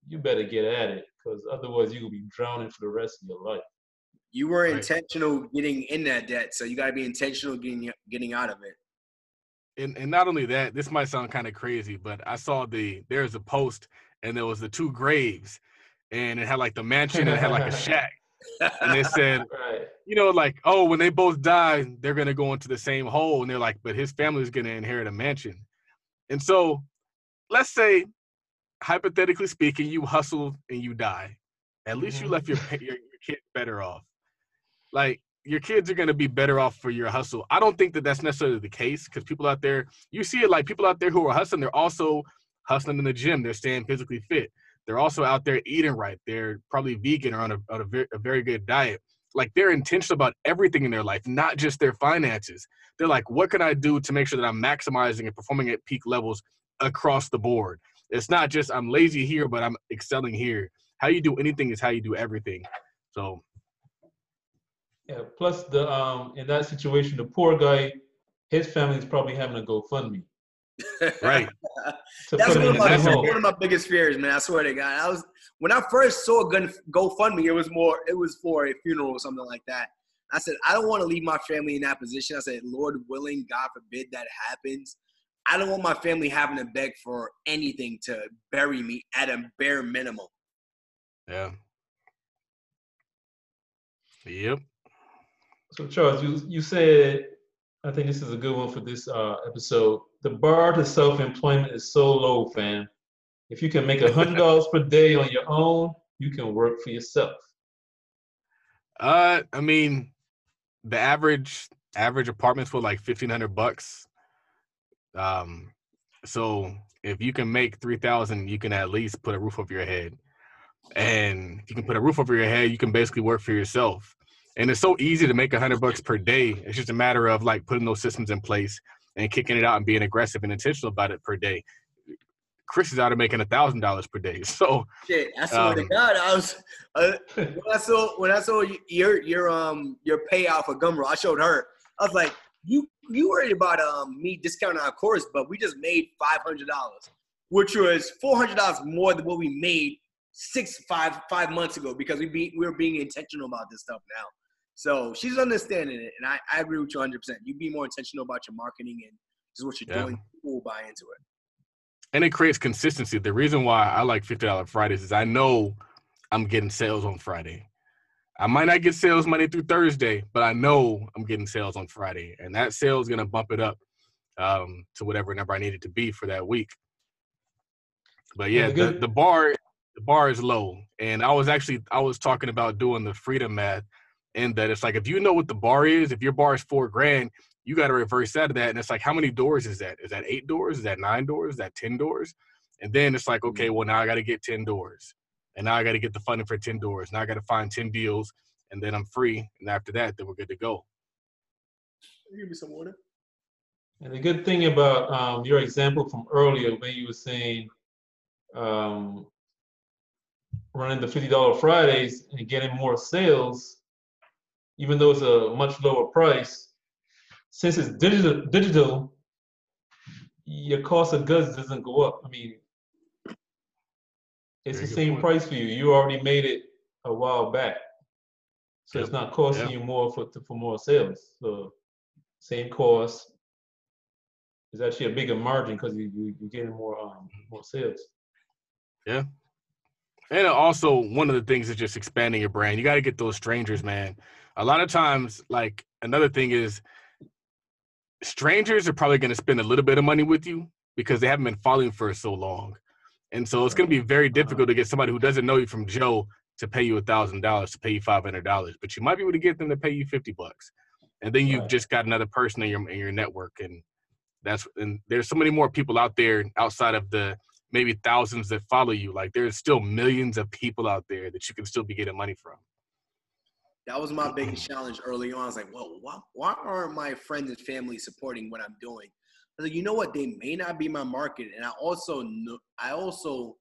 You better get at it, because otherwise you're gonna be drowning for the rest of your life. You were Right. intentional getting in that debt, so you got to be intentional getting getting out of it. and and not only that, this might sound kind of crazy, but I saw the there's a post and there was the two graves, and it had like the mansion and it had like a shack, and it said, <laughs> Right. You know, like oh, when they both die, they're gonna go into the same hole, and they're like, but his family's gonna inherit a mansion, and so let's say, hypothetically speaking, you hustle and you die, at least you Mhm. left your your, your kids better off, like. Your kids are to be better off for your hustle. I don't think that that's necessarily the case because people out there, you see it like people out there who are hustling, they're also hustling in the gym. They're staying physically fit. They're also out there eating right. They're probably vegan or on a, on a, very, a very good diet. Like they're intentional about everything in their life, not just their finances. They're like, what can I do to make sure that I'm maximizing and performing at peak levels across the board? It's not just I'm lazy here, but I'm excelling here. How you do anything is how you do everything. So Yeah. Plus, the um in that situation, the poor guy, his family is probably having a GoFundMe. Right. <laughs> To That's put one it of, my, the that's home. one of my biggest fears, man. I swear to God. I was when I first saw Gun GoFundMe, it was more it was for a funeral or something like that. I said, I don't want to leave my family in that position. I said, Lord willing, God forbid that happens. I don't want my family having to beg for anything to bury me at a bare minimum. Yeah. Yep. So Charles, you you said, I think this is a good one for this uh, episode. The bar to self-employment is so low, fam. If you can make a hundred dollars per day on your own, you can work for yourself. Uh, I mean, the average average apartment's for like fifteen hundred bucks. Um, so if you can make three thousand, you can at least put a roof over your head. And if you can put a roof over your head, you can basically work for yourself. And it's so easy to make a hundred bucks per day. It's just a matter of like putting those systems in place and kicking it out and being aggressive and intentional about it per day. Chris is out of making a thousand dollars per day. <laughs> So Shit, I swear to Um, God, I was uh, when I saw when I saw your your um your payout for Gumroad, I showed her. I was like, you you worried about um me discounting our course, but we just made five hundred dollars, which was four hundred dollars more than what we made six five five months ago because we be we were being intentional about this stuff now. So she's understanding it, and I, I agree with you 100. percent You be more intentional about your marketing and just what you're Yeah. doing. People will buy into it. And it creates consistency. The reason why I like fifty dollar Fridays is I know I'm getting sales on Friday. I might not get sales Monday through Thursday, but I know I'm getting sales on Friday, and that sale is gonna bump it up um, to whatever number I need it to be for that week. But yeah, Yeah, the, the bar the bar is low, and I was actually I was talking about doing the freedom math, and that it's like if you know what the bar is, if your bar is four grand, you got to reverse that of that, and it's like how many doors is that? Is that eight doors? Is that nine doors? Is that ten doors? And then it's like, okay, well now I got to get ten doors, and now I got to get the funding for ten doors. Now I got to find ten deals, and then I'm free. And after that, then we're good to go. Give me some water. And the good thing about um, your example from earlier, when you were saying um, running the fifty dollar Fridays and getting more sales, even though it's a much lower price, since it's digital, digital, your cost of goods doesn't go up. I mean, it's Very the same point. price for you. You already made it a while back, so it's not costing Yep. you more for for more sales. So same cost. It's actually a bigger margin because you, you you're getting more um more sales. Yeah. And also, one of the things is just expanding your brand. You got to get those strangers, man. A lot of times, like another thing is, strangers are probably going to spend a little bit of money with you because they haven't been following for so long, and so it's going to be very difficult to get somebody who doesn't know you from Joe to pay you a thousand dollars to pay you five hundred dollars. But you might be able to get them to pay you fifty bucks, and then you've Right. just got another person in your in your network, and that's and there's so many more people out there outside of the maybe thousands that follow you. Like there's still millions of people out there that you can still be getting money from. That was my biggest challenge early on. I was like, well, why, why aren't my friends and family supporting what I'm doing? I was like, you know what? They may not be my market, and I also know, I also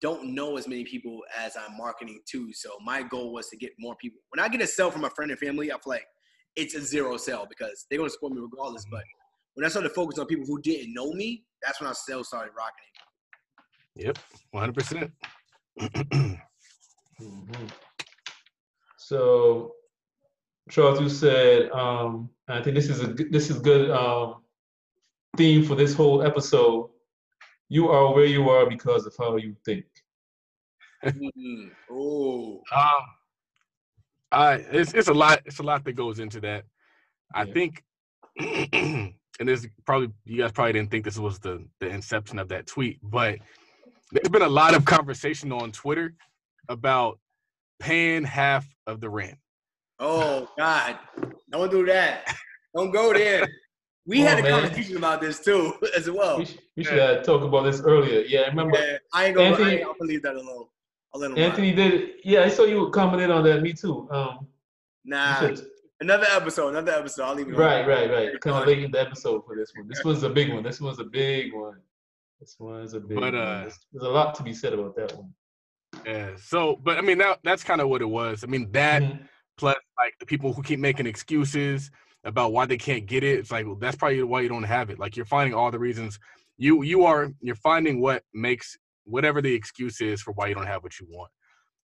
don't know as many people as I'm marketing to. So my goal was to get more people. When I get a sell from a friend and family, I feel like it's a zero sell because they're gonna support me regardless. But when I started to focus on people who didn't know me, that's when our sales started rocketing. Yep, 100. percent <clears throat> Mhm. So, Charles, you said, um, I think this is a good- this is good um, theme for this whole episode. You are where you are because of how you think. Mm. Oh, Um, I it's it's a lot. It's a lot that goes into that. I Yeah. think, <clears throat> and this probably you guys probably didn't think this was the the inception of that tweet, but there's been a lot of conversation on Twitter about paying half of the rent. oh <laughs> God! Don't do that. Don't go there. We Come had on, a man. conversation about this too, <laughs> as well. We, sh- we should uh, talk about this earlier. Yeah, I remember Yeah, I ain't gonna. I Anthony- ain't, I'm gonna leave that alone. I'll let him. Anthony did. Yeah, I saw you commented on that. Me too. Um, Nah, another episode. Another episode. I'll leave it. right, alone. right, right. Kind of on. late in the episode for this one. This one's a big one. This one's a big one. This one's a big But, one. uh, There's, there's a lot to be said about that one. Yeah. So, but I mean, that that's kind of what it was. I mean, that Mhm. plus like the people who keep making excuses about why they can't get it. It's like well, that's probably why you don't have it. Like you're finding all the reasons you you are you're finding what makes whatever the excuse is for why you don't have what you want.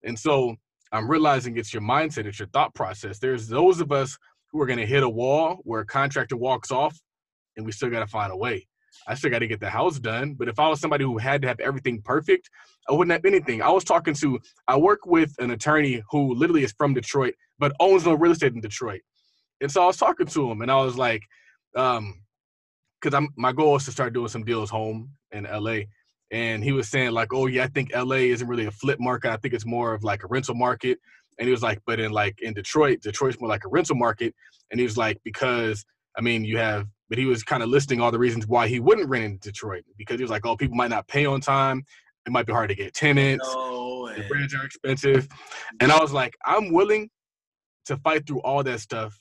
And so I'm realizing it's your mindset, it's your thought process. There's those of us who are going to hit a wall where a contractor walks off and we still got to find a way. I still got to get the house done. But if I was somebody who had to have everything perfect, I wouldn't have anything. I was talking to, I work with an attorney who literally is from Detroit, but owns no real estate in Detroit. And so I was talking to him and I was like, um, because I'm my goal is to start doing some deals home in LA. And he was saying, like, oh yeah, I think LA isn't really a flip market. I think it's more of like a rental market. And he was like, but in like in Detroit, Detroit's more like a rental market. And he was like, because I mean, you have, but he was kind of listing all the reasons why he wouldn't rent in Detroit because he was like, oh, people might not pay on time. It might be hard to get tenants. No, The rents are expensive. And I was like, I'm willing to fight through all that stuff.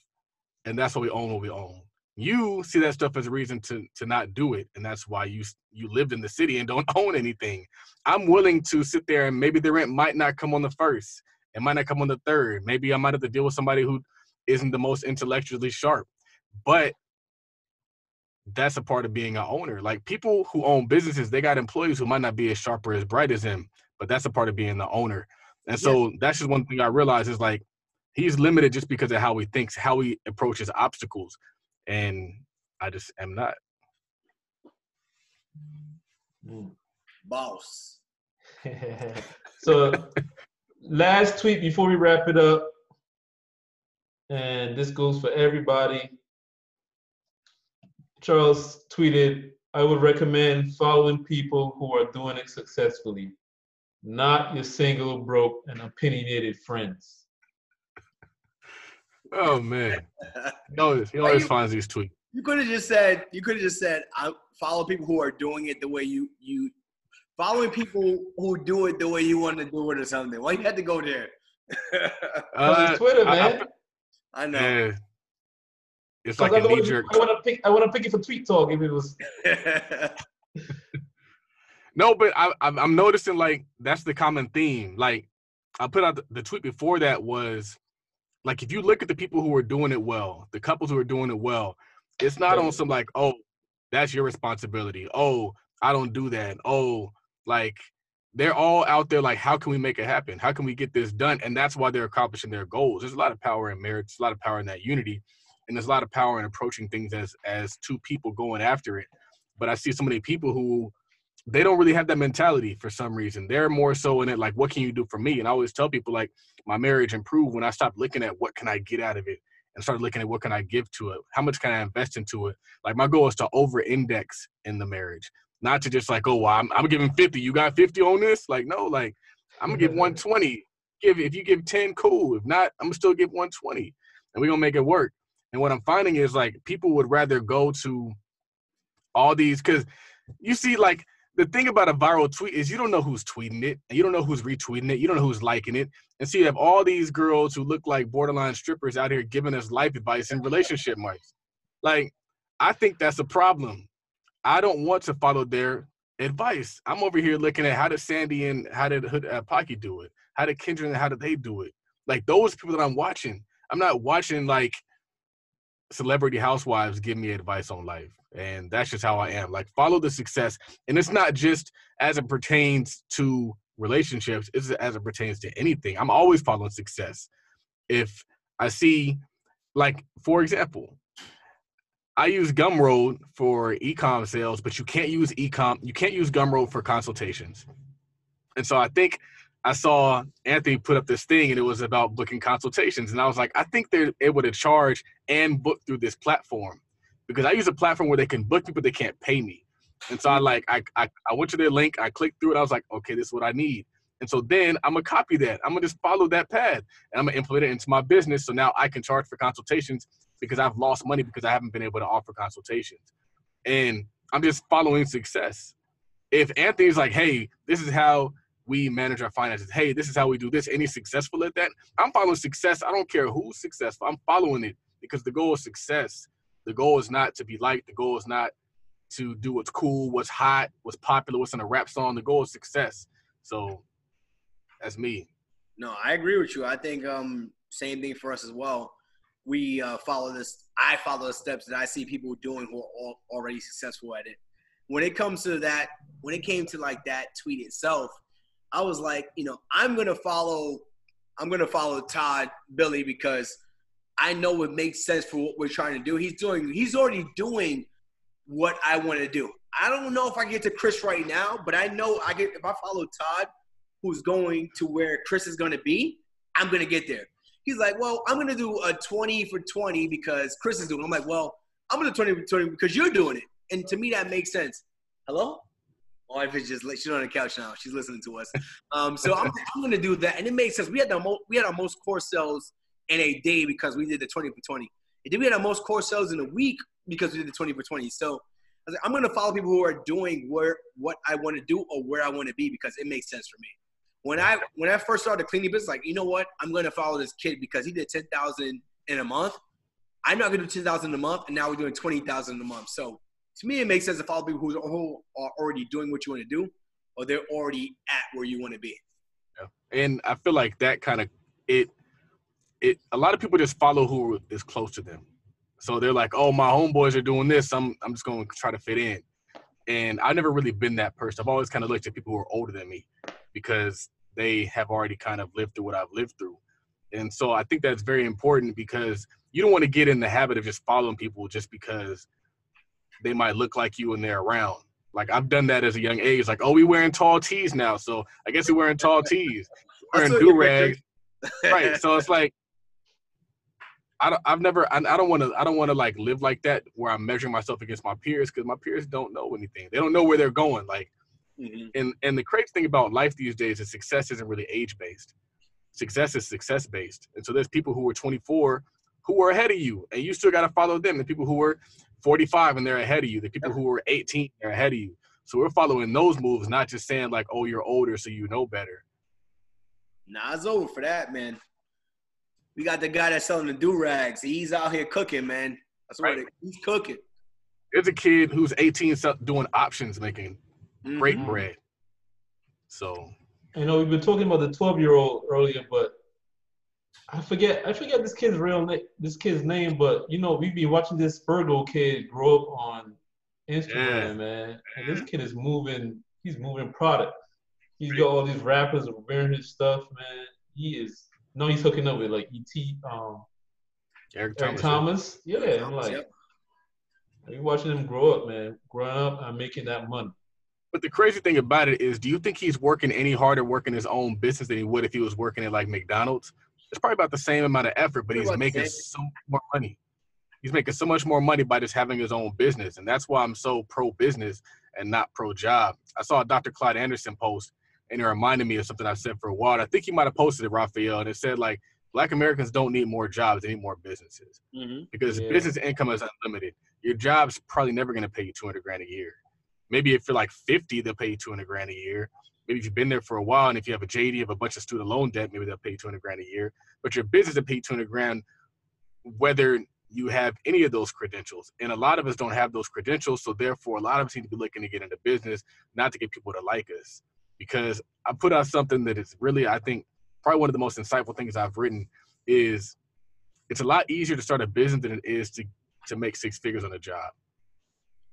And that's why we own what we own. You see that stuff as a reason to to not do it, and that's why you you lived in the city and don't <laughs> own anything. I'm willing to sit there and maybe the rent might not come on the first, it might not come on the third. Maybe I might have to deal with somebody who isn't the most intellectually sharp, but that's a part of being an owner. Like people who own businesses, they got employees who might not be as sharp or as bright as him, but that's a part of being the owner. And so that's just one thing I realized is like he's limited just because of how he thinks, how he approaches obstacles, and I just am not. Hmm. boss. <laughs> so last tweet before we wrap it up, and this goes for everybody. Charles tweeted, I would recommend following people who are doing it successfully, not your single, broke, and opinionated friends. Oh man, he always, he always you- finds these tweets. You could have just said. You could have just said. I follow people who are doing it the way you you. Following people who do it the way you want to do it or something. Why you had to go there? <laughs> 'Cause Uh, it's Twitter, I- I- man. I know. yeah, it's like a knee jerk. I want to pick. I want to pick it for tweet talk if it was. <laughs> No, but I, I'm, I'm noticing like that's the common theme. Like I put out the, the tweet before that was like if you look at the people who are doing it well, the couples who are doing it well, it's not on some like oh that's your responsibility. Oh I don't do that. Oh like they're all out there like how can we make it happen? How can we get this done? And that's why they're accomplishing their goals. There's a lot of power in marriage. There's a lot of power in that unity, and there's a lot of power in approaching things as as two people going after it. But I see so many people who they don't really have that mentality for some reason. They're more so in it like, what can you do for me? And I always tell people like, my marriage improved when I stopped looking at what can I get out of it and started looking at what can I give to it? How much can I invest into it? Like my goal is to over index in the marriage, not to just like, oh, well, I'm, I'm giving 50. You got 50 on this? Like, no, like I'm gonna give 120. Give if you give 10, cool. If not, I'm gonna still give 120, and we're gonna make it work. And what I'm finding is like people would rather go to all these because you see like the thing about a viral tweet is you don't know who's tweeting it and you don't know who's retweeting it you don't know who's liking it. And so you have all these girls who look like borderline strippers out here giving us life advice and relationship advice like i think that's a problem. I don't want to follow their advice. I'm over here looking at how did sandy and how did Hood, uh, pocky do it? How did kendra and how did they do it? Like those people that i'm watching i'm not watching like celebrity housewives give me advice on life and that's just how i am like follow the success and it's not just as it pertains to relationships it's as it pertains to anything i'm always following success. If i see like for example i use gumroad for ecom sales but you can't use ecom you can't use gumroad for consultations and so i think i saw anthony put up this thing and it was about booking consultations and i was like i think they're able to charge and book through this platform because I use a platform where they can book me, but they can't pay me. And so I like I, I I went to their link, I clicked through it, I was like, okay, this is what I need. And so then I'm gonna copy that. I'm gonna just follow that path and I'm gonna implement it into my business. So now I can charge for consultations because I've lost money because I haven't been able to offer consultations. And I'm just following success. If Anthony's like, hey, this is how we manage our finances. Hey, this is how we do this. Any successful at that. I'm following success. I don't care who's successful. I'm following it because the goal is success. The goal is not to be liked. The goal is not to do what's cool, what's hot, what's popular, what's in a rap song. The goal is success. So that's me. No, I agree with you. I think um same thing for us as well. We uh, follow this I follow the steps that I see people doing who are already successful at it. When it comes to that, when it came to like that tweet itself, I was like, you know, I'm gonna follow, I'm gonna follow Todd Billi because I know it makes sense for what we're trying to do. He's doing, he's already doing what I want to do. I don't know if I get to Chris right now, but I know I get if I follow Todd, who's going to where Chris is to be, I'm to get there. He's like, well, I'm to do a 20 for 20 because Chris is doing. It. I'm like, well, I'm to 20 for 20 because you're doing it, and to me that makes sense. Hello. My wife is just she's on the couch now. She's listening to us. Um, so I'm, I'm going to do that, and it makes sense. We had the most we had our most core sales in a day because we did the 20 for 20. And then we had our most core sales in a week because we did the 20 for 20. So I am going to follow people who are doing where what I want to do or where I want to be because it makes sense for me. When I when I first started cleaning business, like you know what, I'm going to follow this kid because he did ten thousand in a month. I'm not going to do ten thousand a month, and now we're doing twenty thousand a month. So to me, it makes sense to follow people who, are already doing what you want to do, or they're already at where you want to be. Yeah. And I feel like that kind of it it a lot of people just follow who is close to them. So they're like, "Oh, my homeboys are doing this. I'm I'm just going to try to fit in." And I've never really been that person. I've always kind of looked at people who are older than me because they have already kind of lived through what I've lived through. And so I think that's very important because you don't want to get in the habit of just following people just because they might look like you when they're around. Like I've done that as a young age. Like, oh, we wearing tall tees now, so I guess we're wearing tall tees, <laughs> wearing do rags. right. So it's like <laughs> I don't, I've never, I, I don't want to, I don't want to like live like that where I'm measuring myself against my peers because my peers don't know anything. They don't know where they're going. Like, mm-hmm. and and the crazy thing about life these days is success isn't really age based. Success is success based, and so there's people who are 24 who are ahead of you, and you still got to follow them. The people who are 45 and they're ahead of you. The people who are 18 they're ahead of you. So we're following those moves, not just saying like, "Oh, you're older, so you know better." Nah, it's over for that, man. We got the guy that's selling the do rags. He's out here cooking, man. That's right. what it, he's cooking. There's a kid who's 18 doing options, making mm-hmm. great bread. So, you know, we've been talking about the 12 year old earlier, but I forget I forget this kid's real name, this kid's name, but you know, we've been watching this Virgo kid grow up on Instagram, yeah. man. And this kid is moving. He's moving product. He's got all these rappers wearing his stuff, man. He is no, he's hooking up with like ET, um, Eric, Eric Thomas. Thomas. Yeah, Eric I'm like, yep. you watching him grow up, man, growing up and making that money. But the crazy thing about it is, do you think he's working any harder working his own business than he would if he was working at like McDonald's? It's probably about the same amount of effort, but he's making so much more money. He's making so much more money by just having his own business, and that's why I'm so pro business and not pro job. I saw a Dr. Clyde Anderson post and it reminded me of something I've said for a while. I think he might have posted it, Raphael, and it said like Black Americans don't need more jobs, they need more businesses mm-hmm. because yeah. business income is unlimited. Your job's probably never going to pay you 200 grand a year. Maybe if you're like 50, they'll pay you 200 grand a year. Maybe if you've been there for a while and if you have a JD of a bunch of student loan debt, maybe they'll pay you 200 grand a year. But your business will pay 200 grand whether you have any of those credentials. And a lot of us don't have those credentials. So therefore, a lot of us need to be looking to get into business, not to get people to like us because I put out something that is really, I think, probably one of the most insightful things I've written is it's a lot easier to start a business than it is to to make six figures on a job.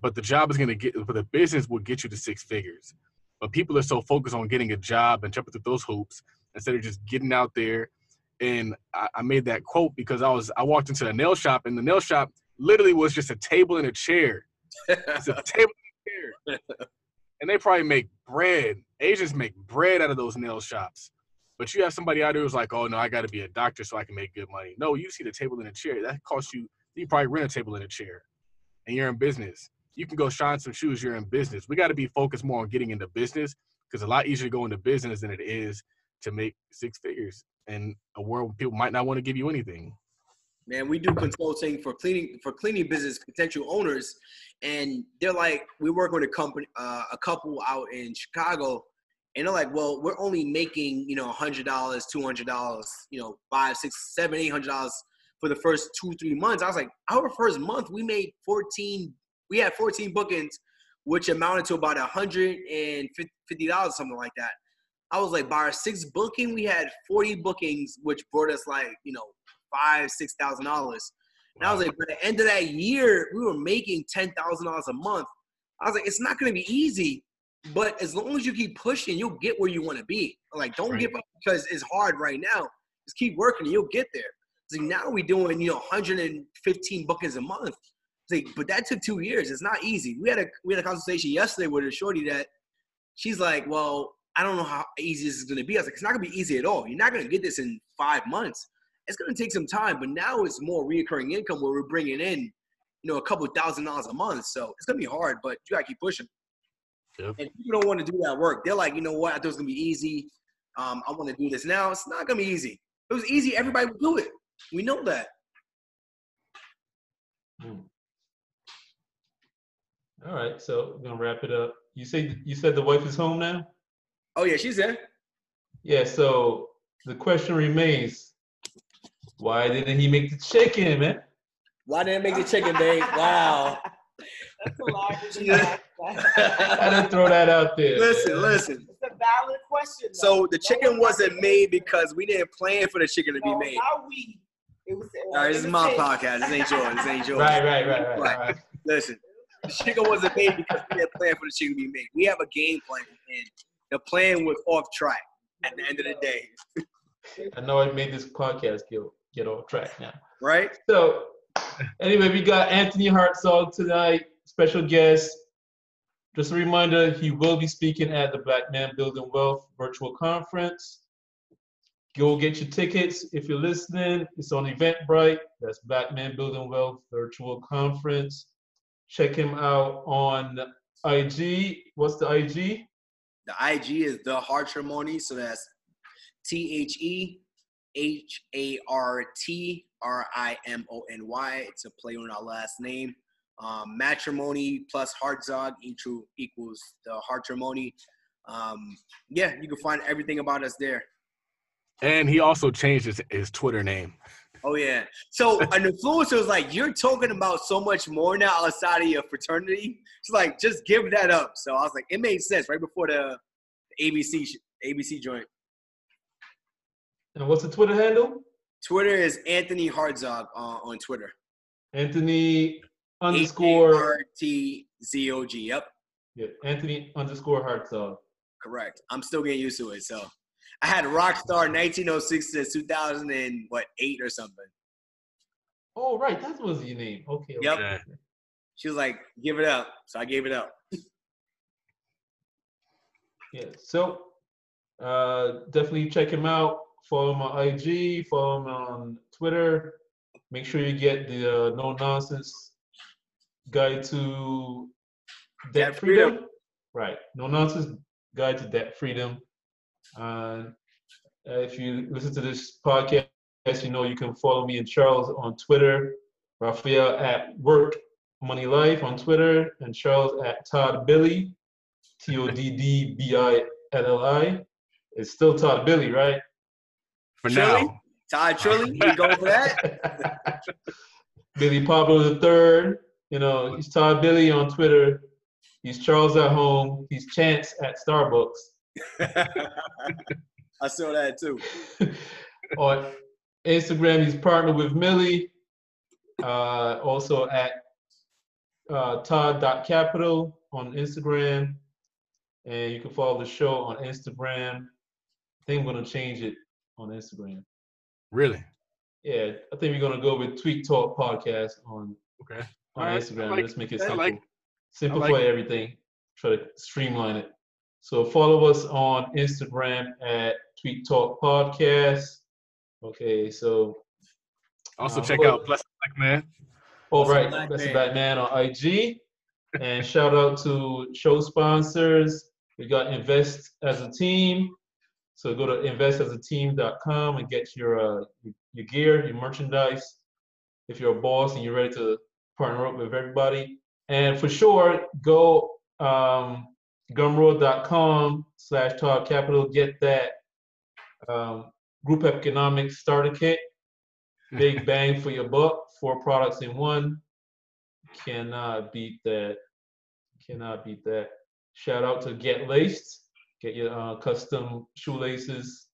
But the job is going to get, but the business will get you to six figures. But people are so focused on getting a job and jumping through those hoops instead of just getting out there. And I, I made that quote because I was I walked into a nail shop and the nail shop literally was just a table and a chair. It's a <laughs> table and a chair. and they probably make bread. Asians make bread out of those nail shops. But you have somebody out there who's like, oh no, I got to be a doctor so I can make good money. No, you see the table in a chair. That costs you. You probably rent a table in a chair, and you're in business. You can go shine some shoes. You're in business. We got to be focused more on getting into business because a lot easier to go into business than it is to make six figures in a world where people might not want to give you anything man. We do consulting for cleaning for cleaning business potential owners, and they're like, we work with a company, uh, a couple out in Chicago, and they're like, well, we're only making you know hundred dollars, two hundred dollars, you know, five, six, seven, eight hundred dollars for the first two, three months. I was like, our first month we made fourteen. We had fourteen bookings, which amounted to about a hundred and fifty dollars, something like that. I was like, by our sixth booking, we had 40 bookings, which brought us like, you know, five, six thousand dollars. And I was like, by the end of that year, we were making ten thousand dollars a month. I was like, it's not gonna be easy, but as long as you keep pushing, you'll get where you want to be. Like, don't Right. give up because it's hard right now. Just keep working, and you'll get there. Like now we're doing, you know, 115 bookings a month. Like, but that took two years. It's not easy. We had a we had a conversation yesterday with a shorty that she's like, well, I don't know how easy this is gonna be. I was like, it's not gonna be easy at all. You're not gonna get this in five months. It's gonna take some time, but now it's more reoccurring income where we're bringing in, you know, a couple thousand dollars a month. So it's gonna be hard, but you gotta keep pushing. Yep. And people don't want to do that work. They're like, you know what? I thought it was gonna be easy. Um, I want to do this now. It's not gonna be easy. If it was easy, everybody would do it. We know that. Hmm. All right, so we're gonna wrap it up. You say you said the wife is home now? Oh yeah, she's there. Yeah. So the question remains: Why didn't he make the chicken, man? Why didn't I make the chicken, babe? <laughs> Wow. That's a lie. It's a Yeah. lie. I didn't throw that out there. listen, listen. It's a valid question. though. So the chicken wasn't made because we didn't plan for the chicken to be No, made. How we? It was. All right, this is my podcast. This ain't yours. This ain't <laughs> yours. Right, right, right, right, Right. right. Listen, the chicken wasn't made because we didn't plan for the chicken to be made. We have a game plan, and the plan was off track at the end of the day, I know I made this podcast get get off track now. right? So, anyway, we got Anthony Hartzog tonight, special guest. Just a reminder, he will be speaking at the Black Man Building Wealth virtual conference. Go get your tickets if you're listening. It's on Eventbrite. That's Black Man Building Wealth virtual conference. Check him out on IG. What's the IG? The IG is the Heart Hartrimony, so that's T H E H A R T R I M O N Y. It's a play on our last name. Um, matrimony plus Hartzog equal equals the Hartrimony. Um, yeah, you can find everything about us there. And he also changed his, his Twitter name. Oh yeah. So <laughs> an influencer was like, "You're talking about so much more now outside of your fraternity." She's like, "Just give that up." So I was like, "It made sense right before the ABC ABC joint." And what's the Twitter handle? Twitter is Anthony Hartzog uh, on Twitter. Anthony underscore H-A-R-T-Z-O-G. Yep, yeah, Anthony underscore Hartzog. correct. I'm still getting used to it. So I had Rockstar 1906 to 2000 and what eight or something. Oh, right, that was your name. Okay. Yep. okay. Yeah. She was like, "Give it up," so I gave it up. Yeah. So uh, definitely check him out. Follow him on IG. Follow him on Twitter. Make sure you get the uh, no nonsense guide to debt Debt freedom. freedom. Right. No nonsense guide to debt freedom. Uh, if you listen to this podcast, you know you can follow me and Charles on Twitter. Raphael at Work Money Life on Twitter, and Charles at Todd Billi, T O D D B I L L I. It's still Todd Billi, right? For Shirley? now. Todd Trilly, you go for that? <laughs> Billy Pablo the third. You know, he's Todd Billi on Twitter. He's Charles at home. He's Chance at Starbucks. <laughs> I saw that too. <laughs> on Instagram, he's partnered with Millie. Uh, also at uh, Todd.capital on Instagram. And you can follow the show on Instagram. I think I'm going to change it on Instagram. Really? Yeah, I think we're going to go with Tweet Talk Podcast on, Okay. on Alright, I Instagram. like- Let's make it simple. like- Simplify like it. everything. Try to streamline it. So follow us on Instagram at Tweet Talk Podcast. Okay, so Also Uh, check out Blessed Black Man. all Blessed right, Black Blessed Man. Black Man on IG. and shout out to show sponsors. We got Invest as a Team. So go to investasateam.com and get your uh, your gear, your merchandise. If you're a boss and you're ready to partner up with everybody, and for sure, go um, gumroad.com slash Todd Capital. Get that um, group economics starter kit. <laughs> Big bang for your buck. Four products in one. Cannot beat that. Cannot beat that. Shout out to Get Laced. Get your uh, custom shoelaces.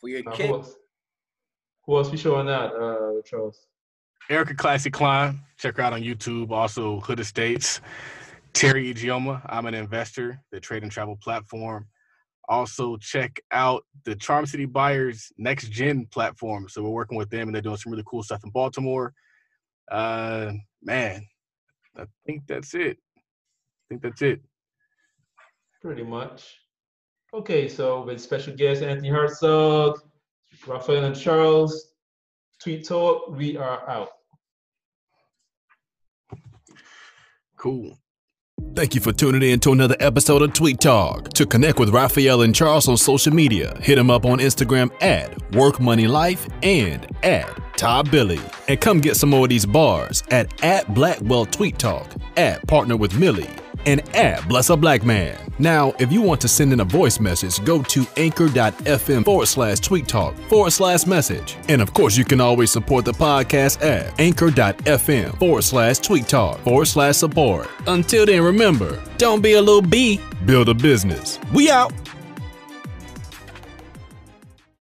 For your Uh, kid. who else? Who else we showing out, uh, Charles? Erica Classic Climb. Check her out on YouTube. Also, Hood Estates. Terry Igioma. I'm an investor, the trade and travel platform. Also, check out the Charm City Buyers Next Gen platform. So, we're working with them and they're doing some really cool stuff in Baltimore. Uh, man, I think that's it. I think that's it. Pretty much. Okay, so with special guest Anthony Hartzog, Raphael and Charles, Tweet Talk, we are out. Cool. Thank you for tuning in to another episode of Tweet Talk. To connect with Raphael and Charles on social media, hit them up on Instagram at WorkMoneyLife and at Todd Billi. And come get some more of these bars at at Blackwell Tweet Talk, at Partner with Millie, and at Blessed Black Man. Now, if you want to send in a voice message, go to anchor.fm forward slash tweet talk forward slash message. And of course, you can always support the podcast at anchor.fm forward slash tweet talk forward slash support. Until then, remember, don't be a little bee, build a business. We out.